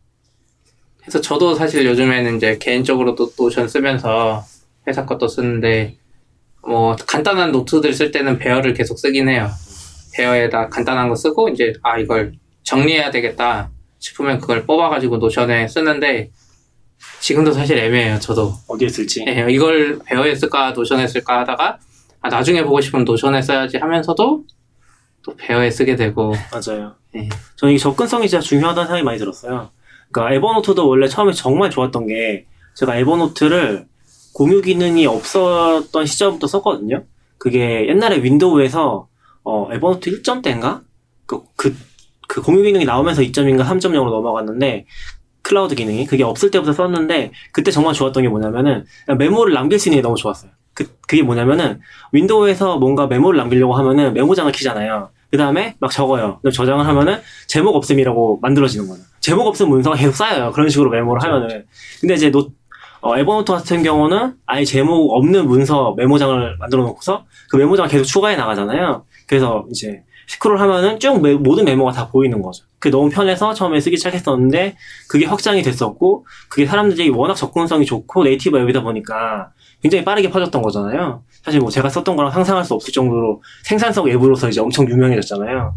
그래서 저도 사실 요즘에는 이제 개인적으로도 Notion 쓰면서 회사 것도 쓰는데 뭐 간단한 노트들 쓸 때는 Bear를 계속 쓰긴 해요. Bear에다 간단한 거 쓰고 이제 아 이걸 정리해야 되겠다 싶으면 그걸 뽑아가지고 Notion에 쓰는데 지금도 사실 애매해요. 저도 어디에 쓸지. 예, 이걸 Bear에 쓸까 Notion에 쓸까 하다가 아, 나중에 보고 싶으면 Notion에 써야지 하면서도 또 Bear에 쓰게 되고 맞아요. 예. 저는 이게 접근성이 진짜 중요하다는 생각이 많이 들었어요. 그러니까 Evernote도 원래 처음에 정말 좋았던 게 제가 Evernote를 공유 기능이 없었던 시절부터 썼거든요. 그게 옛날에 윈도우에서 어, Evernote 1점대인가? 그, 그, 그 공유 기능이 나오면서 2점인가 3.0으로 넘어갔는데 클라우드 기능이 그게 없을 때부터 썼는데 그때 정말 좋았던 게 뭐냐면은 메모를 남길 수 있는 게 너무 좋았어요. 그, 그게 뭐냐면은 윈도우에서 뭔가 메모를 남기려고 하면은 메모장을 키잖아요. 그 다음에 막 적어요. 저장을 하면은 제목 없음이라고 만들어지는 거예요. 제목 없음 문서가 계속 쌓여요. 그런 식으로 메모를 하면은. 근데 이제 노, 어, Evernote 같은 경우는 아예 제목 없는 문서 메모장을 만들어 놓고서 그 메모장을 계속 추가해 나가잖아요. 그래서 이제 스크롤 하면은 쭉 메- 모든 메모가 다 보이는 거죠. 그게 너무 편해서 처음에 쓰기 시작했었는데 그게 확장이 됐었고 그게 사람들이 워낙 접근성이 좋고 native 앱이다 보니까 굉장히 빠르게 퍼졌던 거잖아요. 사실 뭐 제가 썼던 거랑 상상할 수 없을 정도로 생산성 앱으로서 이제 엄청 유명해졌잖아요.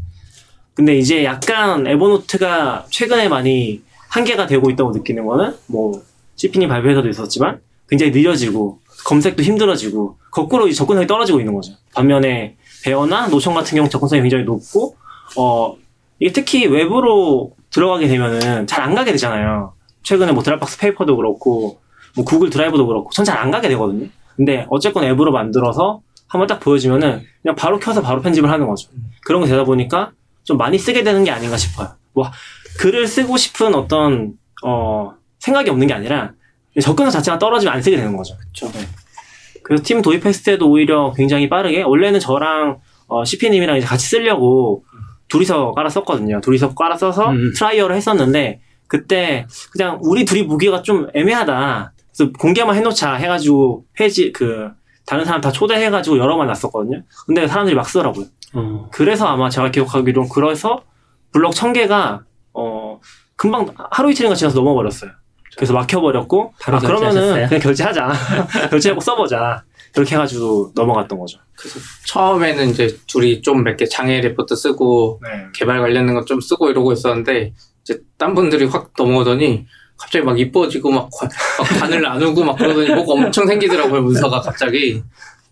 근데 이제 약간 Evernote가 최근에 많이 한계가 되고 있다고 느끼는 거는 뭐 CP님 발표에서도 있었지만 굉장히 느려지고 검색도 힘들어지고 거꾸로 접근성이 떨어지고 있는 거죠. 반면에 베어나 노션 같은 경우 접근성이 굉장히 높고 어 이게 특히 외부로 들어가게 되면은 잘 안 가게 되잖아요. 최근에 뭐 Dropbox Paper도 그렇고 뭐 Google Drive도 그렇고 전 잘 안 가게 되거든요. 근데 어쨌건 앱으로 만들어서 한번 딱 보여주면은 그냥 바로 켜서 바로 편집을 하는 거죠. 그런 거 되다 보니까 좀 많이 쓰게 되는 게 아닌가 싶어요. 뭐 글을 쓰고 싶은 어떤 어 생각이 없는 게 아니라 접근성 자체가 떨어지면 안 쓰게 되는 거죠. 네. 그래서 팀 도입했을 때도 오히려 굉장히 빠르게 원래는 저랑 어, CP님이랑 이제 같이 쓰려고 둘이서 깔아 썼거든요. 둘이서 깔아 써서 음. trial을 했었는데 그때 그냥 우리 둘이 보기가 좀 애매하다. 그래서 공개만 해놓자 해가지고 페이지 그 다른 사람 다 초대해가지고 여러만 놨었거든요. 근데 사람들이 막 쓰더라고요. 어. 그래서 아마 제가 기억하기로는 그래서 블럭 천 개가 어 금방 하루 이틀인가 지나서 넘어버렸어요. 그래서 막혀버렸고 바로 아 그러면은 결제하셨어요? 그냥 결제하자 결제하고 써보자 이렇게 해가지고 넘어갔던 거죠. 그래서 처음에는 이제 둘이 좀 몇 개 장애 리포트 쓰고 네. 개발 관련된 거 좀 쓰고 이러고 있었는데 이제 딴 분들이 확 넘어오더니 갑자기 막 이뻐지고 막, 관- 막 관을 나누고 막 그러더니 뭐가 엄청 생기더라고요 문서가 갑자기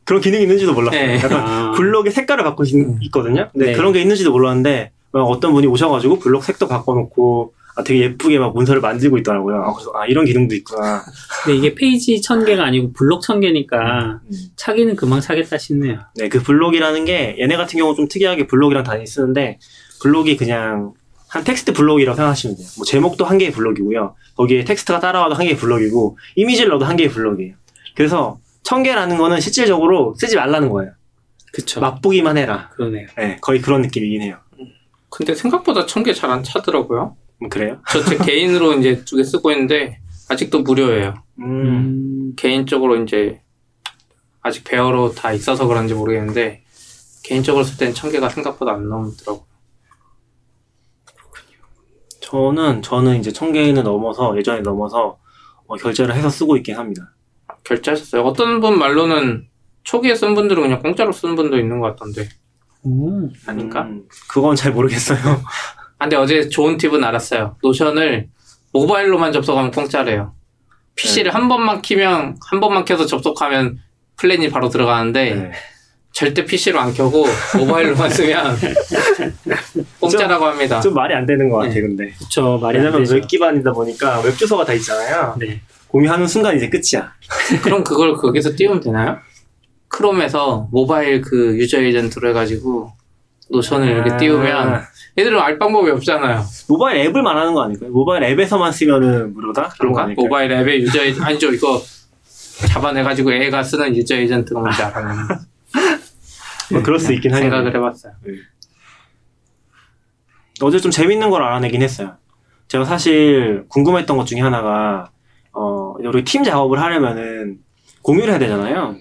그런 기능이 있는지도 몰랐어요. 네. 약간 아. 블록의 색깔을 바꿀 수 있- 있거든요. 근데 네. 그런 게 있는지도 몰랐는데 막 어떤 분이 오셔가지고 블록 색도 바꿔놓고 아, 되게 예쁘게 막 문서를 만들고 있더라고요. 아, 그래서 아 이런 기능도 있구나. 근데 이게 페이지 천 개가 아니고 블록 천 개니까 차기는 금방 차겠다 싶네요. 네, 그 블록이라는 게 얘네 같은 경우 좀 특이하게 블록이랑 단위 쓰는데 블록이 그냥 한 텍스트 블록이라고 생각하시면 돼요. 뭐 제목도 한 개의 블록이고요. 거기에 텍스트가 따라와도 한 개의 블록이고 이미지를 넣어도 한 개의 블록이에요. 그래서 천 개라는 거는 실질적으로 쓰지 말라는 거예요. 그쵸. 맛보기만 해라. 그러네요. 네, 거의 그런 느낌이긴 해요. 근데 생각보다 천 개 잘 안 차더라고요 음, 그래요? 저 제 개인으로 이제 두 개 쓰고 있는데 아직도 무료예요 음, 음. 개인적으로 이제 아직 Bear로 다 있어서 그런지 모르겠는데 개인적으로 쓸 때는 천 개가 생각보다 안 넘더라고요 저는 저는 이제 천 개는 넘어서 예전에 넘어서 어, 결제를 해서 쓰고 있긴 합니다. 결제하셨어요 어떤 분 말로는 초기에 쓴 분들은 그냥 공짜로 쓴 분도 있는 것 같던데 오. 아닌가? 음, 그건 잘 모르겠어요. 아, 근데 어제 좋은 팁은 알았어요. 노션을 모바일로만 접속하면 공짜래요. PC를 한 번만 키면, 한 번만 켜서 접속하면 플랜이 바로 들어가는데, 네. 절대 PC로 안 켜고 모바일로만 쓰면 공짜라고 합니다. 좀 말이 안 되는 것 같아, 네. 근데. 그쵸. 말이 안 왜냐면. 웹 기반이다 보니까 웹 주소가 다 있잖아요. 네. 공유하는 순간 이제 끝이야. 그럼 그걸 거기서 띄우면 되나요? Chrome에서 모바일 그 user agent로 해가지고 Notion을 이렇게 아, 띄우면 얘들은 알 방법이 없잖아요. 모바일 앱을 말하는 거 아닐까요? 모바일 앱에서만 쓰면은 무료다? 그런 거? 아닐까요? 모바일 앱에 user agent, 아니죠, 이거 잡아내가지고 애가 쓰는 user agent가 뭔지 알았는데 뭐 그럴 수 있긴 하겠네요. 생각을 해봤어요. 어제 좀 재밌는 걸 알아내긴 했어요. 제가 사실 궁금했던 것 중에 하나가, 어, 우리 팀 작업을 하려면은 공유를 해야 되잖아요.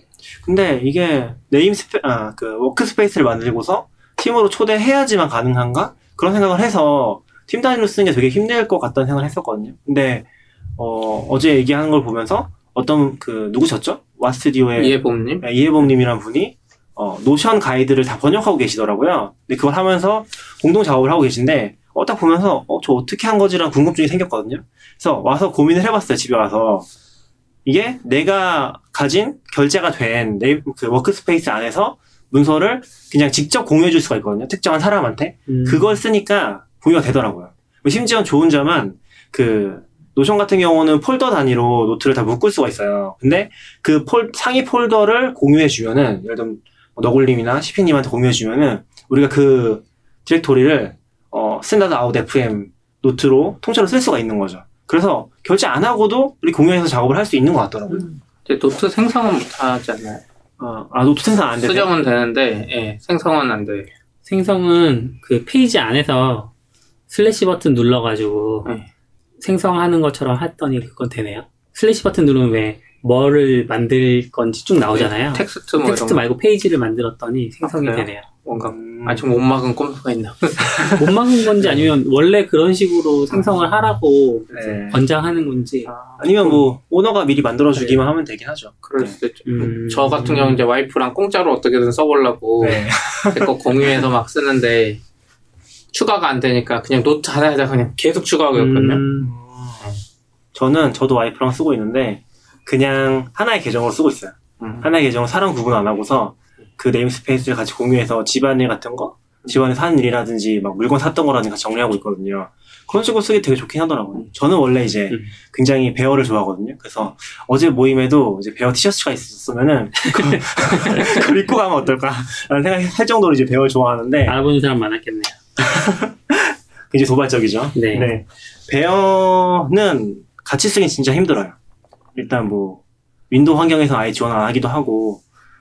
근데 이게 name spa-, 아, 그 workspace를 만들고서 팀으로 초대해야지만 가능한가? 그런 생각을 해서 팀 단위로 쓰는 게 되게 힘들 것 같다는 생각을 했었거든요. 근데, 어, 어제 얘기하는 걸 보면서 어떤 그, 누구셨죠? 와스튜디오의 이해봄님? 네, 이해봉님이란 분이 어, Notion 가이드를 다 번역하고 계시더라고요. 근데 그걸 하면서 공동 작업을 하고 계신데 어, 딱 보면서 어, 저 어떻게 한 거지라는 궁금증이 생겼거든요. 그래서 와서 고민을 해봤어요. 집에 와서 이게 내가 가진 결제가 된 그 workspace 안에서 문서를 그냥 직접 공유해 줄 수가 있거든요. 특정한 사람한테. 음. 그걸 쓰니까 공유가 되더라고요. 심지어 좋은 점은 그 Notion 같은 경우는 폴더 단위로 노트를 다 묶을 수가 있어요. 근데 그 폴, 상위 폴더를 공유해 주면은 예를 들면 뭐 너굴님이나 CP님한테 공유해 주면은 우리가 그 디렉토리를 어, Standard Out FM 노트로 통째로 쓸 수가 있는 거죠. 그래서 결제 안 하고도 우리 공유해서 작업을 할 수 있는 것 같더라고요. 이제 노트 생성은 못하지 않나요? 어, 아 노트 생산 안 되세요? 수정은 되는데 예, 생성은 안 돼. 생성은 그 페이지 안에서 슬래시 버튼 눌러가지고 네. 생성하는 것처럼 했더니 그건 되네요. 슬래시 버튼 누르면 왜 뭐를 만들 건지 쭉 나오잖아요. 텍스트 뭐 텍스트 거 말고 페이지를 만들었더니 생성이 아, 그래요? 되네요. 음, 아직 못 막은 꼼수가 있나? 못 막은 건지 아니면 원래 그런 식으로 생성을 하라고 네. 권장하는 건지. 아니면 뭐 오너가 미리 만들어 주기만 하면 되긴 하죠. 그럴 네. 수도 있죠. 음. 저 같은 경우는 이제 와이프랑 공짜로 어떻게든 써보려고 네. 제거 공유해서 막 쓰는데 추가가 안 되니까 그냥 노트 하나에다 그냥 계속 추가하고 있거든요. 음, 저는 저도 와이프랑 쓰고 있는데 그냥 하나의 계정으로 쓰고 있어요. 음. 하나의 계정을 사람 구분 안 하고서 그 namespace를 같이 공유해서 집안일 같은 거, 집안에서 하는 일이라든지 막 물건 샀던 거라든지 같이 정리하고 있거든요. 그런 식으로 쓰기 되게 좋긴 하더라고요. 저는 원래 이제 음. 굉장히 Bear를 좋아하거든요. 그래서 어제 모임에도 이제 Bear 티셔츠가 있었으면은 그- 그걸 입고 가면 어떨까? 라는 생각이 할 정도로 이제 Bear를 좋아하는데 알아보는 사람 많았겠네요. 굉장히 도발적이죠. 네. Bear는 같이 쓰긴 진짜 힘들어요. 일단 뭐 Windows 환경에서 아예 지원 안 하기도 하고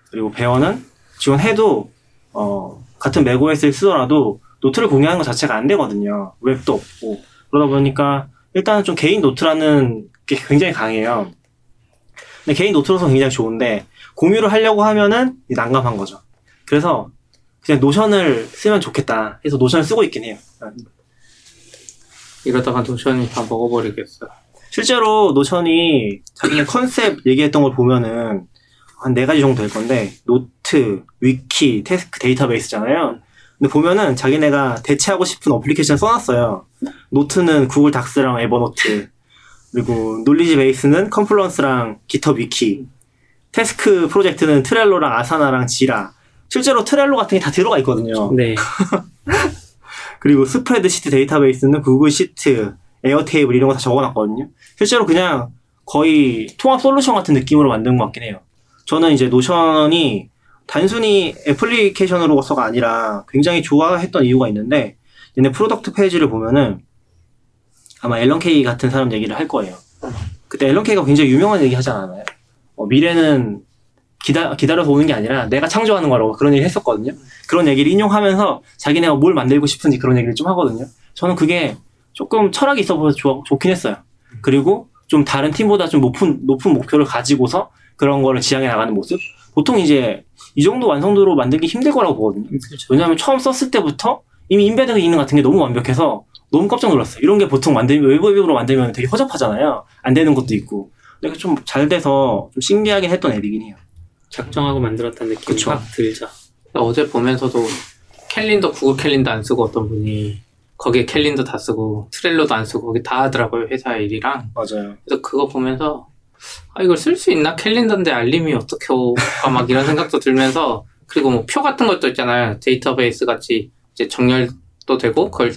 그리고 Bear는 지원해도 어, 같은 macOS를 쓰더라도 노트를 공유하는 것 자체가 안 되거든요. 웹도 없고 그러다 보니까 일단은 좀 개인 노트라는 게 굉장히 강해요. 근데 개인 노트로서 굉장히 좋은데 공유를 하려고 하면은 난감한 거죠. 그래서 그냥 Notion을 쓰면 좋겠다 해서 Notion을 쓰고 있긴 해요. 이러다가 Notion이 다 먹어버리겠어. 실제로 Notion이 자기네 컨셉 얘기했던 걸 보면은 한 네 가지 정도 될 건데 노트, wiki, task, 데이터베이스잖아요. 근데 보면은 자기네가 대체하고 싶은 어플리케이션 써놨어요. 노트는 Google Docs랑 Evernote 그리고 놀리지 베이스는 컴플런스랑 기터 위키 태스크 프로젝트는 트렐로랑 아사나랑 지라 실제로 Trello 같은 게 다 들어가 있거든요. 네. 그리고 스프레드시트 데이터베이스는 Google Sheet, Airtable 이런 거 다 적어놨거든요. 실제로 그냥 거의 통합 솔루션 같은 느낌으로 만든 것 같긴 해요. 저는 이제 Notion이 단순히 애플리케이션으로서가 아니라 굉장히 좋아했던 이유가 있는데 얘네 product 페이지를 보면은 아마 앨런 케이 같은 사람 얘기를 할 거예요. 그때 앨런 케이가 굉장히 유명한 얘기 하지 않았나요? 어, 미래는 기다, 기다려서 오는 게 아니라 내가 창조하는 거라고 그런 얘기 했었거든요. 그런 얘기를 인용하면서 자기네가 뭘 만들고 싶은지 그런 얘기를 좀 하거든요. 저는 그게 조금 철학이 있어 보여서 좋, 좋긴 했어요. 그리고 좀 다른 팀보다 좀 높은, 높은 목표를 가지고서 그런 거를 지향해 나가는 모습? 보통 이제 이 정도 완성도로 만들기 힘들 거라고 보거든요. 왜냐하면 처음 썼을 때부터 이미 embed 기능 같은 게 너무 완벽해서 너무 깜짝 놀랐어요. 이런 게 보통 만들면 외부앱으로 만들면 되게 허접하잖아요. 안 되는 것도 있고. 근데 좀 잘 돼서 좀 신기하긴 했던 앱이긴 해요. 작정하고 만들었다는 느낌이 그쵸. 확 들죠. 어제 보면서도 캘린더 구글 캘린더 안 쓰고 어떤 분이 거기에 캘린더 다 쓰고 Trello도 안 쓰고 거기 다 하더라고요 회사 일이랑 맞아요. 그래서 그거 보면서 아 이걸 쓸 수 있나 캘린더인데 알림이 어떻게 오가 막 이런 생각도 들면서 그리고 뭐 표 같은 것도 있잖아요 데이터베이스 같이 이제 정렬도 되고 그걸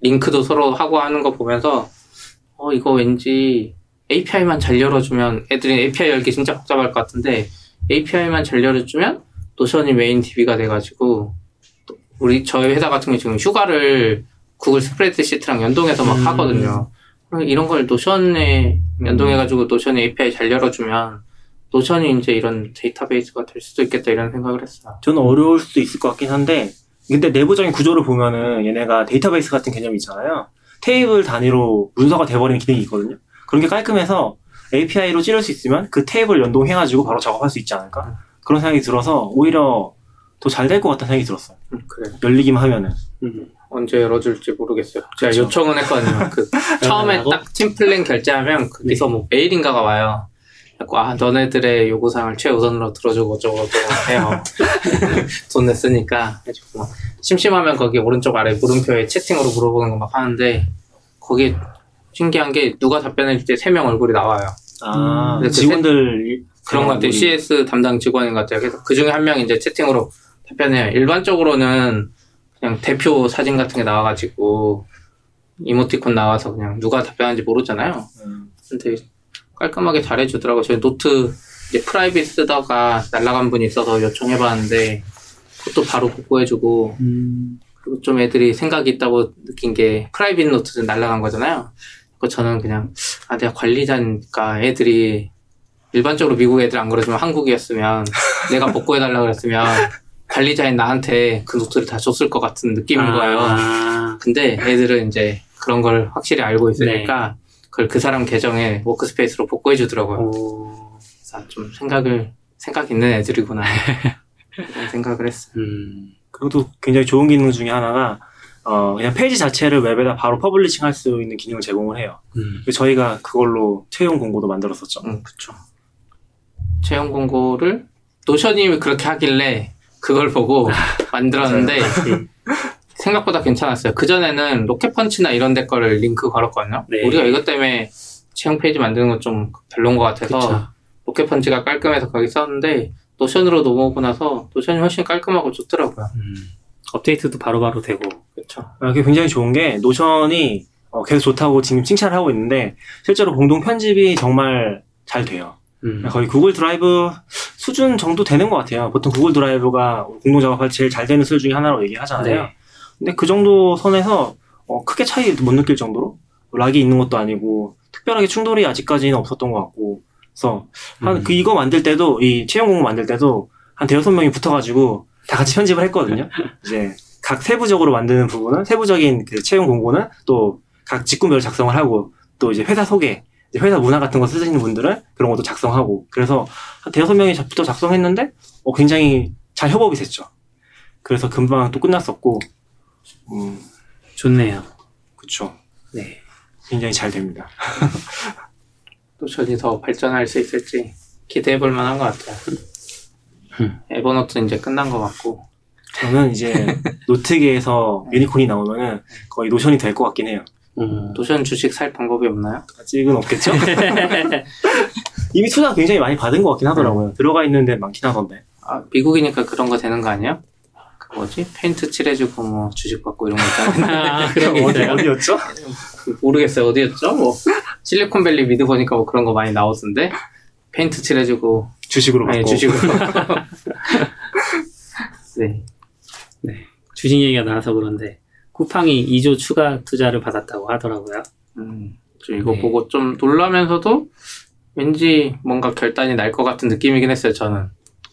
링크도 서로 하고 하는 거 보면서 어 이거 왠지 API만 잘 열어주면 애들이 API 열기 진짜 복잡할 것 같은데 API만 잘 열어주면 Notion이 메인 DB가 돼가지고 또 우리 저희 회사 같은 경우 지금 휴가를 구글 스프레드시트랑 연동해서 막 음. 하거든요. 이런 걸 Notion에 연동해가지고 Notion에 API 잘 열어주면 Notion이 이제 이런 데이터베이스가 될 수도 있겠다 이런 생각을 했어요. 저는 어려울 수도 있을 것 같긴 한데 근데 내부적인 구조를 보면은 얘네가 데이터베이스 같은 개념이 있잖아요. 테이블 단위로 문서가 돼버리는 기능이 있거든요. 그런 게 깔끔해서 API로 찌를 수 있으면 그 테이블 연동해가지고 바로 작업할 수 있지 않을까? 그런 생각이 들어서 오히려 더 잘 될 것 같다는 생각이 들었어요. 음, 그래. 열리기만 하면은. 음. 언제 열어줄지 모르겠어요. 제가 그쵸. 요청은 했거든요. 그 처음에? 딱 팀플랜 결제하면 거기서 뭐 메일인가가 와요. 그래갖고 아 너네들의 요구사항을 최우선으로 들어주고 어쩌고 저쩌고 해요. 돈 냈으니까 심심하면 거기 오른쪽 아래 물음표에 채팅으로 물어보는 거 막 하는데 거기 신기한 게 누가 답변할 때세 명 얼굴이 나와요. 아, 근데 그 직원들 그런 것 같아요. CS 담당 직원인 것 같아요. 그래서 그 중에 한 명이 이제 채팅으로 답변해요. 일반적으로는 그냥 대표 사진 같은 게 나와가지고 이모티콘 나와서 그냥 누가 답변하는지 모르잖아요. 음, 근데 깔끔하게 잘해주더라고요. 저희 노트 이제 private 쓰다가 날라간 분이 있어서 요청해봤는데 그것도 바로 복구해주고 음. 그리고 좀 애들이 생각이 있다고 느낀 게 private 노트는 날라간 거잖아요. 그 저는 그냥 아 내가 관리자니까 애들이 일반적으로 미국 애들 안 그러지만 한국이었으면 내가 복구해달라 그랬으면 관리자인 나한테 그 노트를 다 줬을 것 같은 느낌인 거예요. 아, 근데 애들은 이제 그런 걸 확실히 알고 있으니까 그걸 그 사람 계정에 workspace로 복구해 주더라고요. 오, 그래서 좀 생각을 생각 있는 애들이구나 그런 생각을 했어요. 음. 그것도 굉장히 좋은 기능 중에 하나가 어, 그냥 페이지 자체를 웹에다 바로 publishing 할 수 있는 기능을 제공을 해요. 음. 저희가 그걸로 채용 공고도 만들었었죠. 음, 그쵸. 채용 공고를 Notion이 그렇게 하길래 그걸 보고 만들었는데 맞지. 생각보다 괜찮았어요. 그 전에는 로켓펀치나 이런 데 거를 링크 걸었거든요. 네. 우리가 이것 때문에 채용 페이지 만드는 건 좀 별론 것 같아서 그쵸. 로켓펀치가 깔끔해서 거기 썼는데 Notion으로 넘어오고 나서 Notion이 훨씬 깔끔하고 좋더라고요. 음. 업데이트도 바로바로 되고. 그렇죠. 아, 그게 굉장히 좋은 게 Notion이 어, 계속 좋다고 지금 칭찬을 하고 있는데 실제로 공동 편집이 정말 잘 돼요. 음. 거의 구글 드라이브 수준 정도 되는 것 같아요. 보통 구글 드라이브가 공동 작업할 때 제일 잘 되는 수준 중에 하나로 얘기하잖아요. 네. 근데 그 정도 선에서 어, 크게 차이 못 느낄 정도로 lock이 있는 것도 아니고 특별하게 충돌이 아직까지는 없었던 것 같고 그래서 한 음. 그 이거 만들 때도 이 채용 공고 만들 때도 한 대여섯 명이 붙어가지고 다 같이 편집을 했거든요. 이제 각 세부적으로 만드는 부분은 세부적인 그 채용 공고는 또 각 직군별로 작성을 하고 또 이제 회사 소개, 회사 문화 같은 거 쓰시는 분들은 그런 것도 작성하고 그래서 한 대여섯 명이 부터 작성했는데 어, 굉장히 잘 협업이 됐죠. 그래서 금방 또 끝났었고, 음, 좋네요. 그쵸. 네. 음. 굉장히 잘 됩니다. 노션이 더 발전할 수 있을지 기대해 볼 만한 것 같아요. 음. 에버노트 이제 끝난 것 같고 저는 이제 노트계에서 유니콘이 나오면은 거의 Notion이 될 것 같긴 해요. 음. Notion 주식 살 방법이 없나요? 아직은 없겠죠? 이미 투자 굉장히 많이 받은 것 같긴 하더라고요. 들어가 있는 데 많긴 하던데. 아, 미국이니까 그런 거 되는 거 아니야? 그 뭐지? 페인트 칠해주고 뭐 주식 받고 이런 거 있잖아요. 아, 그런 게 어디. 어디였죠? 모르겠어요. 어디였죠? 뭐 실리콘밸리 미드 보니까 뭐 그런 거 많이 나오던데 페인트 칠해주고 주식으로 받고. 아니 주식으로. 네. 주식 얘기가 나와서 그런데 쿠팡이 2조 추가 투자를 받았다고 하더라고요. 음, 저 이거 네. 보고 좀 놀라면서도 왠지 뭔가 결단이 날 것 같은 느낌이긴 했어요. 저는.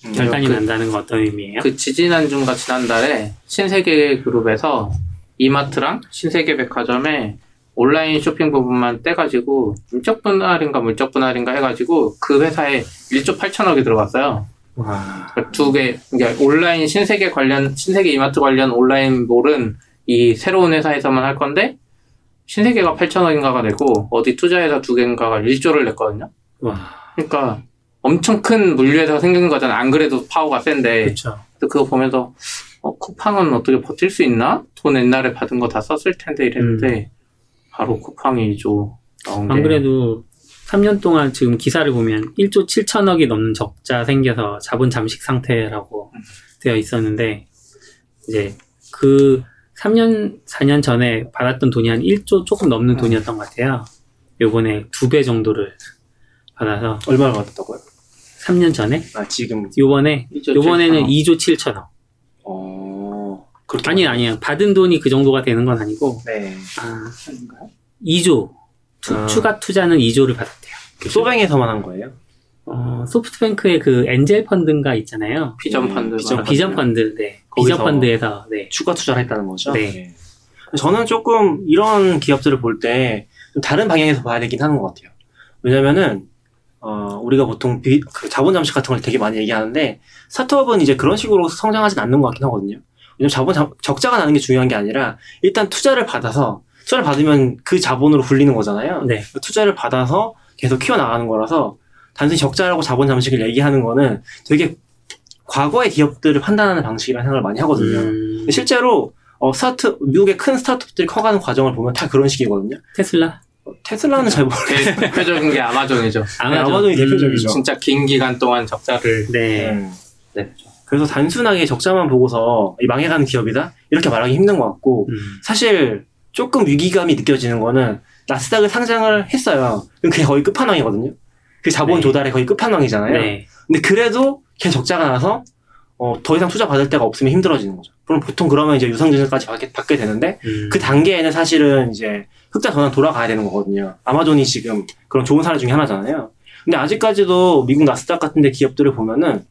음, 결단이 그- 난다는 건 어떤 의미예요? 그 지지난주인가 지난달에 신세계 그룹에서 이마트랑 신세계 백화점에 온라인 쇼핑 부분만 떼가지고 물적 분할인가 물적 분할인가 해가지고 그 회사에 1조 8천억이 들어갔어요. 와. 그러니까 두 개, 그러니까 온라인 신세계 관련, 신세계 이마트 관련 온라인 몰은 이 새로운 회사에서만 할 건데 신세계가 8천억인가가 되고 어디 투자회사 두 개인가가 1조를 냈거든요. 와, 그러니까 엄청 큰 물류회사가 생긴 거잖아. 안 그래도 파워가 센데. 그래서 그거 보면서 어, 쿠팡은 어떻게 버틸 수 있나? 돈 옛날에 받은 거 다 썼을 텐데 이랬는데 바로 쿠팡이 2조 나온 게안 그래도 3년 동안 지금 기사를 보면 1조 7천억이 넘는 적자 생겨서 자본 잠식 상태라고 되어 있었는데 이제 그 3년 4년 전에 받았던 돈이 한 1조 조금 넘는 음. 돈이었던 것 같아요. 요번에 두 배 정도를 받아서 얼마를 받았다고요? 3년 전에 아, 지금. 요번에 2조 요번에는 7천억. 2조 7천억. 어. 그렇게. 아니 아니에요. 받은 돈이 그 정도가 되는 건 아니고 네. 아, 아닌가요? 2조 투- 아. 추가 투자는 2조를 받았대요. 그 소뱅에서만 한 거예요? 어, 소프트뱅크의 그 엔젤 펀드인가 있잖아요. 비전 음, 펀드. 비전 비전 펀드, 네. 비전 거기서- 펀드에서, 네. 추가 투자를 했다는 거죠. 네. 저는 조금 이런 기업들을 볼때좀 다른 방향에서 봐야 되긴 하는 것 같아요. 왜냐면은 어, 우리가 보통 비- 그 자본 잠식 같은 걸 되게 많이 얘기하는데 스타트업은 이제 그런 식으로 성장하진 않는 것 같긴 하거든요. 왜냐면 자본 잠- 적자가 나는 게 중요한 게 아니라 일단 투자를 받아서 투자를 받으면 그 자본으로 굴리는 거잖아요. 네. 투자를 받아서 계속 키워 나가는 거라서 단순히 적자라고 자본 잠식을 얘기하는 거는 되게 과거의 기업들을 판단하는 방식이라는 생각을 많이 하거든요. 음, 실제로 어, 스타트 미국의 큰 스타트업들이 커가는 과정을 보면 다 그런 식이거든요. 테슬라? 어, 테슬라는 잘 모르겠어요. 대표적인 게 아마존이죠. 아마존. 아마존이 대표적이죠. 진짜 긴 기간 동안 적자를 네. 음. 네. 그래서 단순하게 적자만 보고서 이 망해가는 기업이다 이렇게 말하기 힘든 것 같고 음, 사실 조금 위기감이 느껴지는 거는 나스닥을 상장을 했어요. 그럼 그게 거의 끝판왕이거든요. 그 자본 네. 조달의 거의 끝판왕이잖아요. 네. 근데 그래도 걔 적자가 나서 어, 더 이상 투자 받을 데가 없으면 힘들어지는 거죠. 그럼 보통 그러면 이제 유상증자까지 받게, 받게 되는데 음, 그 단계에는 사실은 이제 흑자 전환 돌아가야 되는 거거든요. 아마존이 지금 그런 좋은 사례 중에 하나잖아요. 근데 아직까지도 미국 나스닥 같은 데 기업들을 보면은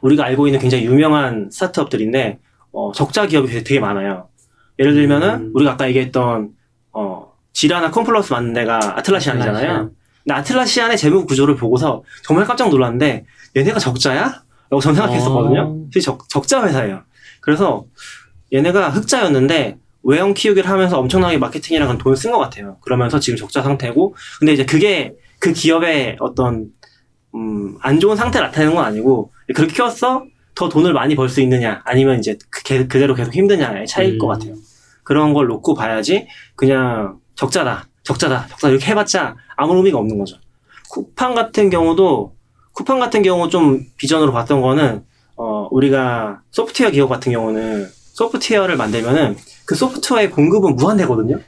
우리가 알고 있는 굉장히 유명한 스타트업들인데 어, 적자 기업이 되게, 되게 많아요. 예를 들면은 음. 우리가 아까 얘기했던 어, 지라나 컴플러스 만든 데가 아틀라시안이잖아요. 아틀라시안. 근데 아틀라시안의 재무 구조를 보고서 정말 깜짝 놀랐는데 얘네가 적자야? 라고 전 생각했었거든요. 어. 사실 적, 적자 회사예요. 그래서 얘네가 흑자였는데 외형 키우기를 하면서 엄청나게 마케팅이랑 돈을 쓴 것 같아요. 그러면서 지금 적자 상태고 근데 이제 그게 그 기업의 어떤 음, 안 좋은 상태를 나타내는 건 아니고 그렇게 키웠어? 더 돈을 많이 벌 수 있느냐 아니면 이제 그, 게- 그대로 계속 힘드냐의 차이일 것 음. 같아요. 그런 걸 놓고 봐야지 그냥 적자다, 적자다, 적자 이렇게 해봤자 아무 의미가 없는 거죠. 쿠팡 같은 경우도 쿠팡 같은 경우 좀 비전으로 봤던 거는 어 우리가 소프트웨어 기업 같은 경우는 소프트웨어를 만들면은 그 소프트웨어의 공급은 무한대거든요.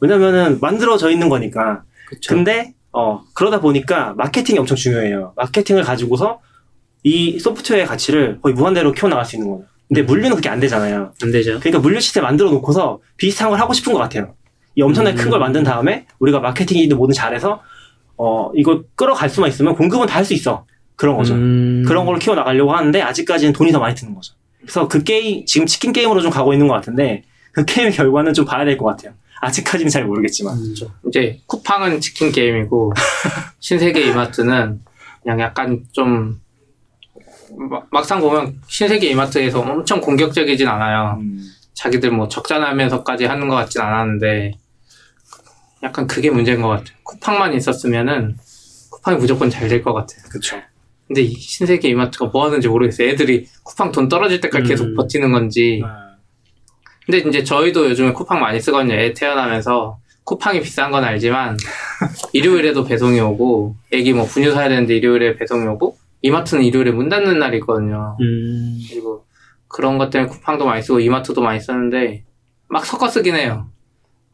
왜냐면은 만들어져 있는 거니까. 그쵸. 근데 어 그러다 보니까 마케팅이 엄청 중요해요. 마케팅을 가지고서 이 소프트웨어의 가치를 거의 무한대로 키워나갈 수 있는 거예요. 근데 음. 물류는 그게 안 되잖아요. 안 되죠. 그러니까 물류 시스템 만들어 놓고서 비슷한 걸 하고 싶은 것 같아요. 이 엄청나게 큰걸 음. 만든 다음에 우리가 마케팅이든 뭐든 잘해서 어 이거 끌어갈 수만 있으면 공급은 다 할 수 있어. 그런 거죠. 음, 그런 걸로 키워 나가려고 하는데 아직까지는 돈이 더 많이 드는 거죠. 그래서 그 게임 지금 치킨 게임으로 좀 가고 있는 것 같은데 그 게임의 결과는 좀 봐야 될 것 같아요. 아직까지는 잘 모르겠지만. 음, 이제 쿠팡은 치킨 게임이고 신세계 이마트는 그냥 약간 좀 막- 막상 보면 신세계 이마트에서 엄청 공격적이진 않아요. 자기들 뭐 적자 나면서까지 하는 것 같진 않았는데 약간 그게 문제인 것 같아요. 쿠팡만 있었으면은 쿠팡이 무조건 잘 될 것 같아요. 그렇죠. 근데 이 신세계 이마트가 뭐 하는지 모르겠어요. 애들이 쿠팡 돈 떨어질 때까지 음. 계속 버티는 건지. 근데 이제 저희도 요즘에 쿠팡 많이 쓰거든요. 애 태어나면서 쿠팡이 비싼 건 알지만 일요일에도 배송이 오고 애기 뭐 분유 사야 되는데 일요일에 배송이 오고 이마트는 일요일에 문 닫는 날이 있거든요. 음, 그리고 그런 것 때문에 쿠팡도 많이 쓰고 이마트도 많이 쓰는데 막 섞어 쓰긴 해요.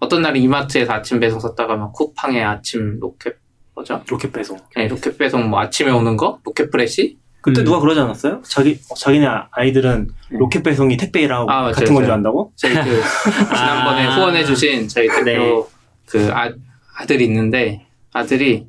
어떤 날은 이마트에서 아침 배송 썼다가 막 쿠팡에 아침 로켓 뭐죠? 로켓 배송. 네, 로켓 배송 뭐 아침에 오는 거? 로켓 프레시? 그때 음. 누가 그러지 않았어요? 자기 어, 자기네 아이들은 네. 로켓 배송이 택배라고 아, 같은 건 줄. 안다고? 저희 그 지난번에 아. 후원해주신 저희 대표 네. 그 아, 아들이 있는데 아들이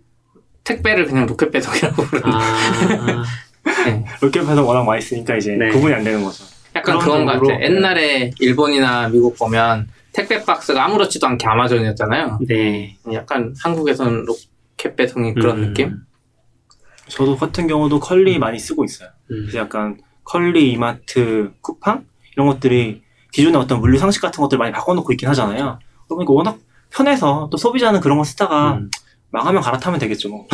택배를 그냥 로켓 배송이라고 부르는 아, 네. 로켓 배송 워낙 많이 쓰니까 이제 네. 구분이 안 되는 거죠. 약간 그런 그런 것 정도로, 같아 요. 옛날에 일본이나 미국 보면 택배 박스가 아무렇지도 않게 아마존이었잖아요. 네. 약간 한국에서는 로켓 배송이 그런 음, 느낌? 저도 같은 경우도 컬리 많이 쓰고 있어요. 음, 그래서 약간 컬리, 이마트, 쿠팡 이런 것들이 기존의 어떤 물류 상식 같은 것들 많이 바꿔놓고 있긴 하잖아요. 그러니까 워낙 편해서 또 소비자는 그런 거 쓰다가 음. 망하면 갈아타면 되겠죠. 뭐.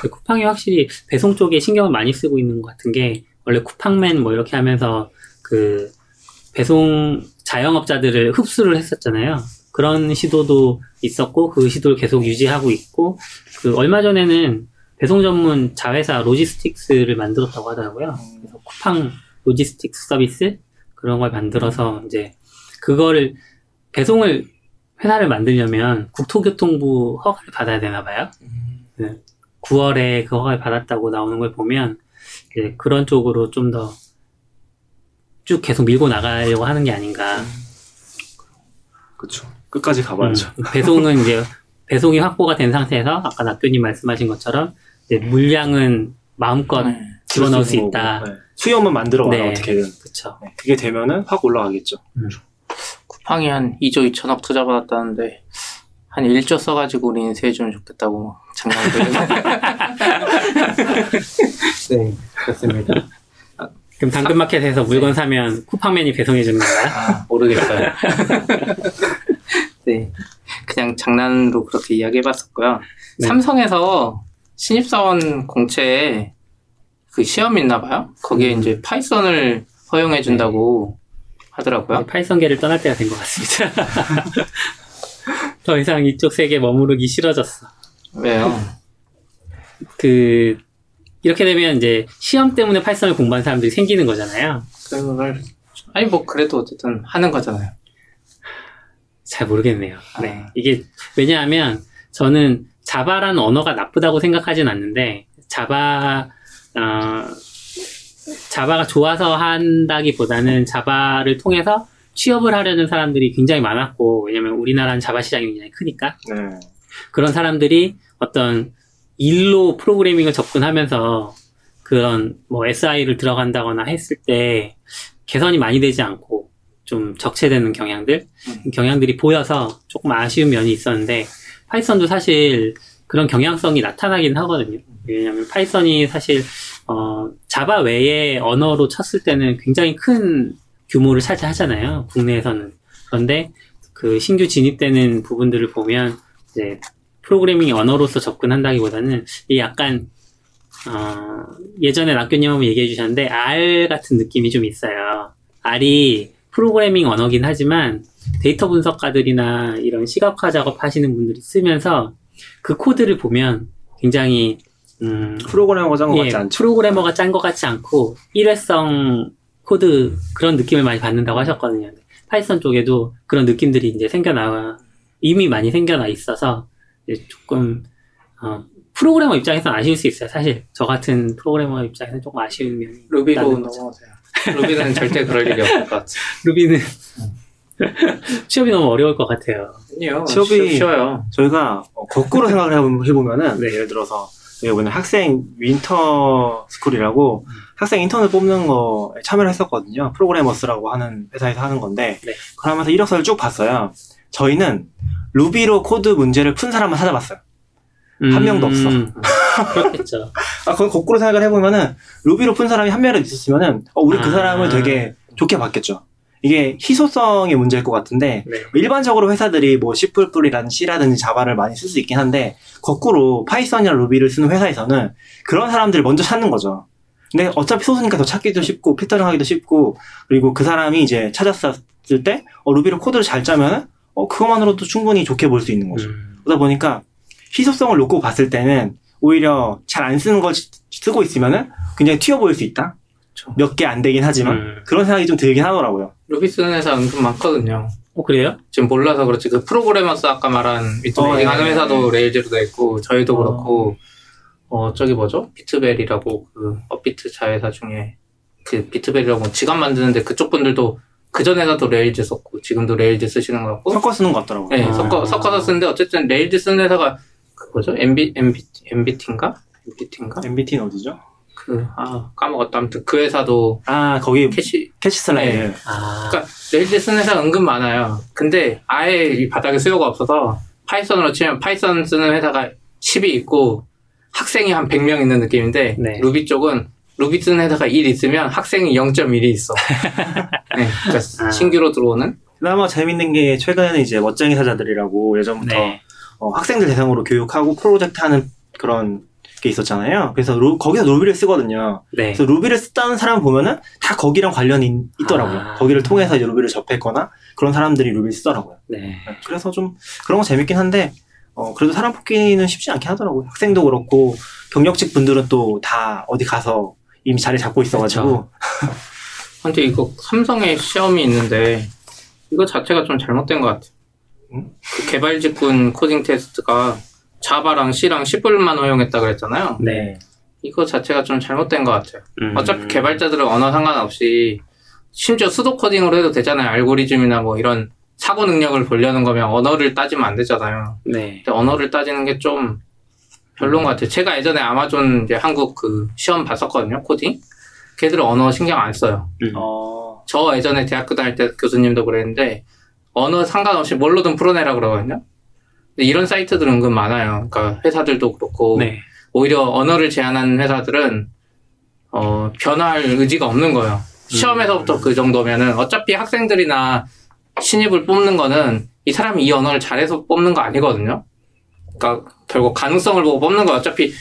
그 쿠팡이 확실히 배송 쪽에 신경을 많이 쓰고 있는 것 같은 게 원래 쿠팡맨 뭐 이렇게 하면서 그 배송 자영업자들을 흡수를 했었잖아요. 그런 시도도 있었고 그 시도를 계속 유지하고 있고 그 얼마 전에는 배송 전문 자회사 로지스틱스를 만들었다고 하더라고요. 그래서 쿠팡 로지스틱스 서비스 그런 걸 만들어서 이제 그거를 배송을 회사를 만들려면 국토교통부 허가를 받아야 되나 봐요. 9월에 그 허가를 받았다고 나오는 걸 보면 그런 쪽으로 좀더 쭉 계속 밀고 나가려고 하는 게 아닌가. 그렇죠. 끝까지 가봐야죠. 음, 배송은 이제 배송이 확보가 된 상태에서 아까 낙교님 말씀하신 것처럼 이제 물량은 마음껏 네. 집어넣을 수 거고, 있다. 네. 수요만 만들어가라 네. 어떻게든. 그쵸. 네, 그게 되면은 확 올라가겠죠. 쿠팡이 한 2조 2천억 투자 받았다는데 한 1조 써가지고 우리 인수해주면 좋겠다고 장난을 네, 그렇습니다. 그럼 당근마켓에서 물건 사면 쿠팡맨이 배송해 주는 건가요? 아, 모르겠어요. 네. 그냥 장난으로 그렇게 이야기해 봤었고요. 네. 삼성에서 신입사원 공채에 그 시험이 있나 봐요. 거기에 이제 파이썬을 허용해 준다고 하더라고요. 파이썬계를 떠날 때가 된 것 같습니다. 더 이상 이쪽 세계에 머무르기 싫어졌어. 왜요? 그 이렇게 되면 이제 시험 때문에 파이썬을 공부한 사람들이 생기는 거잖아요. 그걸 아니 뭐 그래도 어쨌든 하는 거잖아요. 잘 모르겠네요. 아. 네. 이게 왜냐하면 저는 자바라는 언어가 나쁘다고 생각하진 않는데 자바 어, 자바가 좋아서 한다기보다는 자바를 통해서 취업을 하려는 사람들이 굉장히 많았고 왜냐면 우리나라는 자바 시장이 굉장히 크니까 네. 그런 사람들이 어떤 일로 프로그래밍을 접근하면서 그런 뭐 SI를 들어간다거나 했을 때 개선이 많이 되지 않고 좀 적체되는 경향들 음. 경향들이 보여서 조금 아쉬운 면이 있었는데 파이썬도 사실 그런 경향성이 나타나긴 하거든요. 왜냐하면 파이썬이 사실 어, 자바 외의 언어로 쳤을 때는 굉장히 큰 규모를 차지하잖아요. 국내에서는 그런데 그 신규 진입되는 부분들을 보면 이제 프로그래밍 언어로서 접근한다기보다는 이 약간 어, 예전에 낙교님 한번 얘기해 주셨는데 R 같은 느낌이 좀 있어요. R이 프로그래밍 언어긴 하지만 데이터 분석가들이나 이런 시각화 작업 하시는 분들이 쓰면서 그 코드를 보면 굉장히 음, 프로그래머가 짠것 예, 같지 않죠. 프로그래머가 짠 것 같지 않고 일회성 코드 그런 느낌을 많이 받는다고 하셨거든요. 파이썬 쪽에도 그런 느낌들이 이제 생겨나 이미 많이 생겨나 있어서 조금 어, 프로그래머 입장에서는 아쉬울 수 있어요. 사실 저 같은 프로그래머 입장에서는 조금 아쉬운 면이 루비로. 넘어가세요. 루비는 절대 그럴 일이 없을 것 같아요. 루비는 취업이 너무 어려울 것 같아요. 아니요. 취업이- 쉬- 쉬워요. 저희가 어, 거꾸로 생각을 해보- 해보면은 네. 예를 들어서 보면 학생 winter school이라고 학생 인턴을 뽑는 거에 참여를 했었거든요. 프로그래머스라고 하는 회사에서 하는 건데 네. 그러면서 이력서를 쭉 봤어요. 저희는 루비로 코드 문제를 푼 사람만 찾아봤어요. 한 명도 없어. 음, 그렇겠죠. 아, 그건 거꾸로 생각을 해보면은 루비로 푼 사람이 한 명이라도 있었으면은 어, 우리 그 아. 사람을 되게 좋게 봤겠죠. 이게 희소성의 문제일 것 같은데 네. 일반적으로 회사들이 뭐 C++이라든 C라든지 자바를 많이 쓸 수 있긴 한데 거꾸로 파이썬이나 루비를 쓰는 회사에서는 그런 사람들을 먼저 찾는 거죠. 근데 어차피 소수니까 더 찾기도 쉽고 필터링 하기도 쉽고 그리고 그 사람이 이제 찾았을 때 어, 루비로 코드를 잘 짜면은 어, 그것만으로도 충분히 좋게 볼 수 있는 거죠. 음, 그러다 보니까 희소성을 놓고 봤을 때는 오히려 잘 안 쓰는 걸 쓰- 쓰고 있으면은 굉장히 튀어 보일 수 있다. 몇 개 안 되긴 하지만 음. 그런 생각이 좀 들긴 하더라고요. 루비 쓰는 회사 은근 많거든요. 어 그래요? 지금 몰라서 그렇지 그 프로그래머스 아까 말한 위트베딩 어, 예, 하는 예, 회사도 레일즈로 돼 있고 저희도 어. 그렇고 어 저기 뭐죠 비트베리라고 그 업비트 자회사 중에 그 비트베리라고 지갑 만드는데 그쪽 분들도 그 전에도 레일즈 썼고 지금도 레일즈 쓰시는 것 같고 섞어 쓰는 것 같더라고요. 네 아. 섞어 섞어서 쓰는데 어쨌든 레일즈 쓰는 회사가 그 뭐죠 NB NB NBT인가 NBT인가 NBT는 어디죠? 그 아 까먹었다 아무튼 그 회사도 아 거기 캐시 캐시 슬라이드. 네. 아, 그러니까 레일즈 쓰는 회사 은근 많아요. 근데 아예 이 바닥에 수요가 없어서 파이썬으로 치면 파이썬 쓰는 회사가 10이 있고 학생이 한 100명 있는 느낌인데 네. 루비 쪽은 루비 쓰는 회사가 1 있으면 학생이 0.1이 있어. 네, 그러니까 아. 신규로 들어오는 그나마 재밌는 게 최근에는 이제 멋쟁이 사자들이라고 예전부터 네. 어, 학생들 대상으로 교육하고 프로젝트 하는 그런 게 있었잖아요. 그래서 루- 거기서 루비를 쓰거든요. 네. 그래서 루비를 쓰다는 사람 보면은 다 거기랑 관련이 있- 있더라고요. 아. 거기를 통해서 이제 루비를 접했거나 그런 사람들이 루비를 쓰더라고요. 네. 네, 그래서 좀 그런 거 재밌긴 한데 어, 그래도 사람 뽑기는 쉽지 않긴 하더라고요. 학생도 그렇고 경력직 분들은 또 다 어디 가서 이미 자리 잡고 있어가지고 근데 이거 삼성에 시험이 있는데 이거 자체가 좀 잘못된 것 같아요. 음? 그 개발 직군 코딩 테스트가 자바랑 C랑 C++만 허용했다 그랬잖아요. 네. 이거 자체가 좀 잘못된 것 같아요. 음. 어차피 개발자들은 언어 상관없이 심지어 수도 코딩으로 해도 되잖아요. 알고리즘이나 뭐 이런 사고 능력을 보려는 거면 언어를 따지면 안 되잖아요. 네. 근데 언어를 따지는 게 좀 별론 것 같아요. 제가 예전에 아마존 이제 한국 그 시험 봤었거든요, 코딩. 걔들은 언어 신경 안 써요. 어, 저 예전에 대학교 다닐 때 교수님도 그랬는데, 언어 상관없이 뭘로든 풀어내라 그러거든요. 근데 이런 사이트들은 은근 많아요. 그러니까 회사들도 그렇고, 네. 오히려 언어를 제한하는 회사들은, 어, 변화할 의지가 없는 거예요. 시험에서부터 그 정도면은, 어차피 학생들이나 신입을 뽑는 거는, 이 사람이 이 언어를 잘해서 뽑는 거 아니거든요. 그러니까 결국 가능성을 보고 뽑는 거 어차피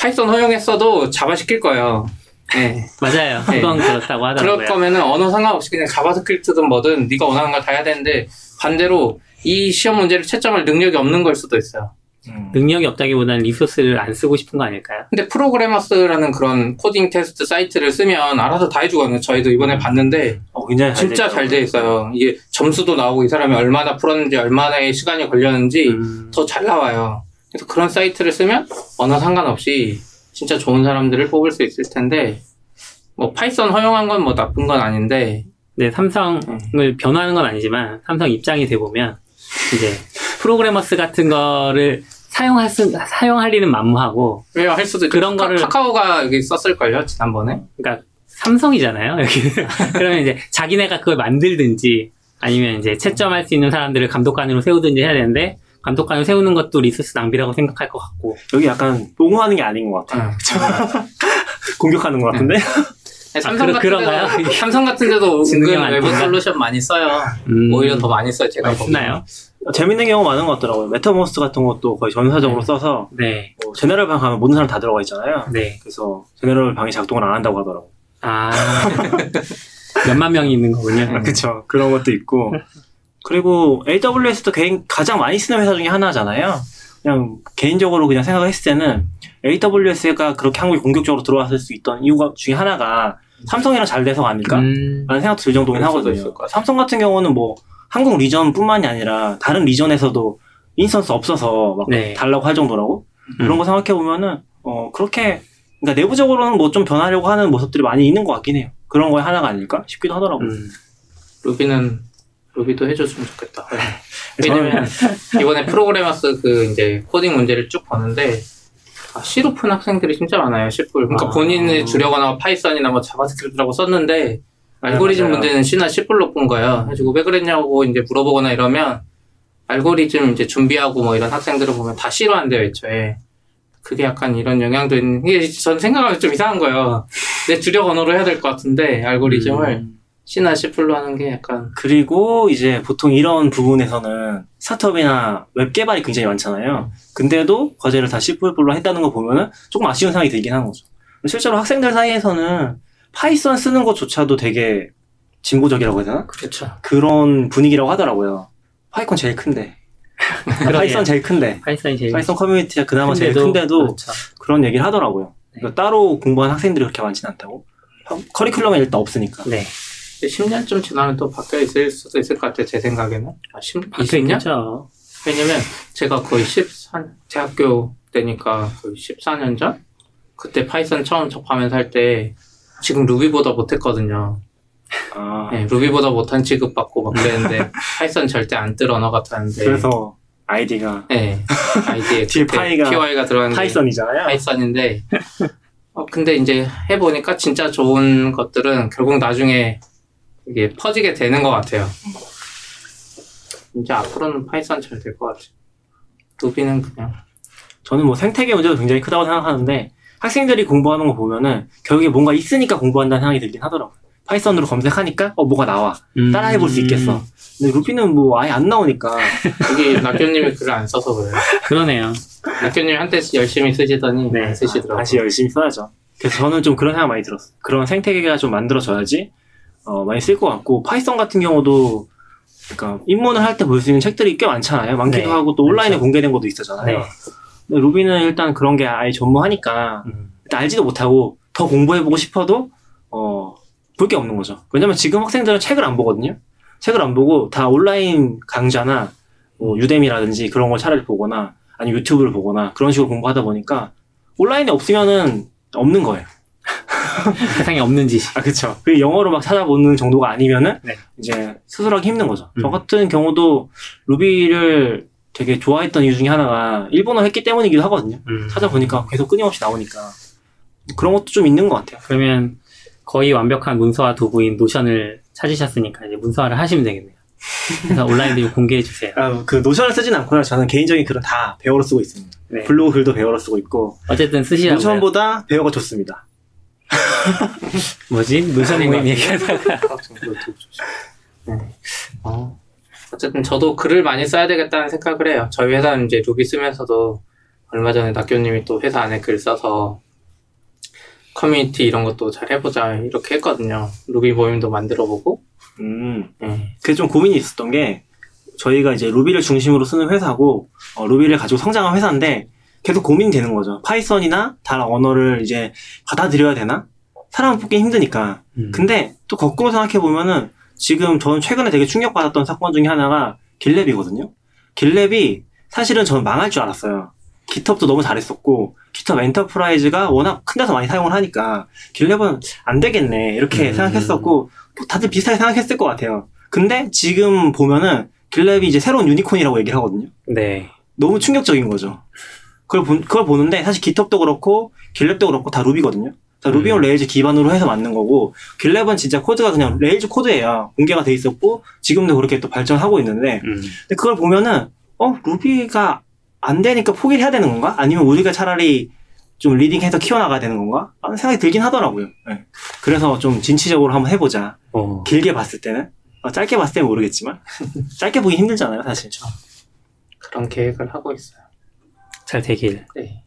파이썬 허용했어도 자바 시킬 거예요. 네. 맞아요. 네. 그건 그렇다고 하더라고요. 그럴 거면은 언어 상관없이 그냥 자바스크립트든 뭐든 네가 원하는 걸 다 해야 되는데 반대로 이 시험 문제를 채점할 능력이 없는 걸 수도 있어요. 음. 능력이 없다기보다는 resource를 안 쓰고 싶은 거 아닐까요? 근데 프로그래머스라는 그런 코딩 테스트 사이트를 쓰면 알아서 다 해주거든요. 저희도 이번에 봤는데 어, 굉장히 잘 진짜. 잘 돼 있어요. 이게 점수도 나오고 이 사람이 얼마나 풀었는지 얼마나의 시간이 걸렸는지 음. 더잘 나와요. 그래서 그런 사이트를 쓰면 언어 상관없이 진짜 좋은 사람들을 뽑을 수 있을 텐데 뭐 파이썬 허용한 건 뭐 나쁜 건 아닌데 네, 삼성을 변화하는 건 아니지만 삼성 입장이 돼 보면 이제 프로그래머스 같은 거를 사용할 수, 사용하리는 만무하고 왜요 할 수도 있죠. 그런 카- 거를- 카카오가 여기 썼을걸요 지난번에 그러니까 삼성이잖아요. 여기는 그러면 이제 자기네가 그걸 만들든지 아니면 이제 채점할 수 있는 사람들을 감독관으로 세우든지 해야 되는데 감독관을 세우는 것도 resource 낭비라고 생각할 것 같고 여기 약간 옹호하는 게 아닌 것 같아요. 응. 공격하는 것 같은데? 삼성 그러- 같은 그런가요? 데도 삼성 같은 데도 은근 외부 아닌가? 솔루션 많이 써요. 음, 오히려 더 많이 써요 제가 많이 보기엔. 쓰나요? 재밌는 경우 많은 것 같더라고요. 메타버스 같은 것도 거의 전사적으로 네. 써서 네, 뭐 제너럴 방 가면 모든 사람 다 들어가 있잖아요. 네. 그래서 제너럴 방이 작동을 안 한다고 하더라고요. 아 몇만 명이 있는 거군요. 음. 그쵸. 그런 것도 있고. 그리고 AWS도 개인, 가장 많이 쓰는 회사 중에 하나잖아요. 그냥 개인적으로 그냥 생각을 했을 때는 AWS가 그렇게 한국에 공격적으로 들어왔을 수 있던 이유가 중에 하나가 삼성이랑 잘 돼서가 아닐까? 음, 라는 생각도 들 정도긴 하거든요. 있을 것 같아요. 삼성 같은 경우는 뭐 한국 region뿐만이 아니라 다른 region에서도 instance 없어서 막 네. 달라고 할 정도라고 음. 그런 거 생각해 보면은 어 그렇게 그러니까 내부적으로는 뭐 좀 변하려고 하는 모습들이 많이 있는 것 같긴 해요. 그런 거에 하나가 아닐까 싶기도 하더라고요. 음. 루비는 루비도 해줬으면 좋겠다. 저는- 왜냐면 이번에 프로그래머스 그 이제 코딩 문제를 쭉 보는데 아, C로 푼 학생들이 진짜 많아요. C+. 그러니까 아. 본인을 주려거나 파이썬이나 뭐 자바스크립트라고 썼는데 알고리즘 네, 맞아요. 문제는 C로 푼 거예요. 그래서 왜 그랬냐고 이제 물어보거나 이러면 알고리즘 이제 준비하고 뭐 이런 학생들을 보면 다 C로 한대요, 애초에. 그게 약간 이런 영향도 있는, 이게 전 생각하면 좀 이상한 거예요. 내 주력 언어로 해야 될 것 같은데, 알고리즘을 음. C나 C+로 하는 게 약간, 그리고 이제 보통 이런 부분에서는 스타트업이나 웹 개발이 굉장히 많잖아요. 근데도 과제를 다 C++로 했다는 거 보면은 조금 아쉬운 생각이 들긴 하는 거죠. 실제로 학생들 사이에서는 파이썬 쓰는 것조차도 되게 진보적이라고 해야 되나? 그렇죠. 그런 분위기라고 하더라고요. 파이콘 제일 큰데. 파이썬 제일 큰데. 파이썬이 제일 파이썬 커뮤니티가 그나마 제일 큰데도, 큰데도 그렇죠. 그런 얘기를 하더라고요. 그러니까 따로 공부한 학생들이 그렇게 많지는 않다고. 커리큘럼에 일단 없으니까. 네. 10년쯤 지나면 또 바뀌어 있을 수도 있을 것 같아요, 제 생각에는. 아, 10, 20년? 바뀌었죠. 왜냐면 제가 거의 14, 대학교 때니까 거의 14년 전? 그때 파이썬 처음 접하면서 할 때 지금 루비보다 못했거든요. 아, 네, 루비보다 못한 취급 받고 막 그랬는데 파이썬 절대 안 뜰 언어 같았는데. 그래서 아이디가 네, 아이디에 뒤에 그때 파이가 PY가 들어가는 게 파이썬이잖아요. 파이썬인데 어, 근데 이제 해보니까 진짜 좋은 것들은 결국 나중에 이게 퍼지게 되는 것 같아요. 이제 앞으로는 파이썬 잘 될 것 같아요. 루비는 그냥 저는 뭐 생태계 문제도 굉장히 크다고 생각하는데 학생들이 공부하는 거 보면은 결국에 뭔가 있으니까 공부한다는 생각이 들긴 하더라고요. 파이썬으로 검색하니까 어 뭐가 나와 음. 따라해 볼 수 있겠어. 근데 루비는 뭐 아예 안 나오니까 여기 낙교님이 글을 안 써서 그래요. 그러네요. 낙교님 한때 열심히 쓰시더니 네. 안 쓰시더라고요. 다시 열심히 써야죠. 그래서 저는 좀 그런 생각 많이 들었어요. 그런 생태계가 좀 만들어져야지 어, 많이 쓸 것 같고 파이썬 같은 경우도 그러니까 입문을 할 때 볼 수 있는 책들이 꽤 많잖아요. 많기도 네, 하고 또 온라인에 많죠. 공개된 것도 있었잖아요. 네. 루비는 일단 그런 게 아예 전무하니까 음. 일단 알지도 못하고 더 공부해보고 싶어도 어, 볼 게 없는 거죠. 왜냐면 지금 학생들은 책을 안 보거든요. 책을 안 보고 다 온라인 강좌나 뭐 유데미라든지 그런 걸 차라리 보거나 아니면 유튜브를 보거나 그런 식으로 공부하다 보니까 온라인에 없으면은 없는 거예요. 세상에 없는 지식. 아, 그쵸. 그 영어로 막 찾아보는 정도가 아니면은 네. 이제 스스로 하기 힘든 거죠. 저 음. 같은 경우도 루비를 되게 좋아했던 이유 중에 하나가 일본어 했기 때문이기도 하거든요. 음. 찾아보니까 계속 끊임없이 나오니까 그런 것도 좀 있는 것 같아요. 그러면 거의 완벽한 문서화 도구인 노션을 찾으셨으니까 이제 문서화를 하시면 되겠네요. 그래서 온라인도 공개해 주세요. 아, 그 노션을 쓰진 않고요. 저는 개인적인 글은 다 베어로 쓰고 있습니다. 네. 블로그 글도 베어로 쓰고 있고 어쨌든 쓰시라고요. 노션보다 베어가 좋습니다. 뭐지? 노션 모임 것 얘기하다가 네. 어. 어쨌든 저도 글을 많이 써야 되겠다는 생각을 해요. 저희 회사는 이제 루비 쓰면서도 얼마 전에 낙교님이 또 회사 안에 글 써서 커뮤니티 이런 것도 잘 해보자 이렇게 했거든요. 루비 모임도 만들어보고. 음, 네. 그게 좀 고민이 있었던 게 저희가 이제 루비를 중심으로 쓰는 회사고 어, 루비를 가지고 성장한 회사인데 계속 고민이 되는 거죠. 파이썬이나 다른 언어를 이제 받아들여야 되나? 사람을 뽑기 힘드니까. 음. 근데 또 거꾸로 생각해 보면은 지금 저는 최근에 되게 충격받았던 사건 중에 하나가 깃랩이거든요. 깃랩이 사실은 저는 망할 줄 알았어요. 깃헙도 너무 잘했었고 깃헙 엔터프라이즈가 워낙 큰 데서 많이 사용을 하니까 깃랩은 안 되겠네 이렇게 음. 생각했었고 뭐 다들 비슷하게 생각했을 것 같아요. 근데 지금 보면은 깃랩이 이제 새로운 유니콘이라고 얘기를 하거든요. 네. 너무 충격적인 거죠. 그걸, 본- 그걸 보는데 사실 깃헙도 그렇고 깃랩도 그렇고 다 루비거든요. 자, 루비 온 음. 레일즈 기반으로 해서 만든 거고 깃랩은 진짜 코드가 그냥 레일즈 코드예요. 공개가 돼 있었고 지금도 그렇게 또 발전하고 있는데 음. 근데 그걸 보면은 어 루비가 안 되니까 포기를 해야 되는 건가? 아니면 우리가 차라리 좀 leading해서 키워나가야 되는 건가? 라는 생각이 들긴 하더라고요. 네. 그래서 좀 진취적으로 한번 해보자. 어. 길게 봤을 때는 어, 짧게 봤을 때는 모르겠지만 짧게 보기 힘들잖아요, 사실. 그런 계획을 하고 있어요. 잘 되길. 네.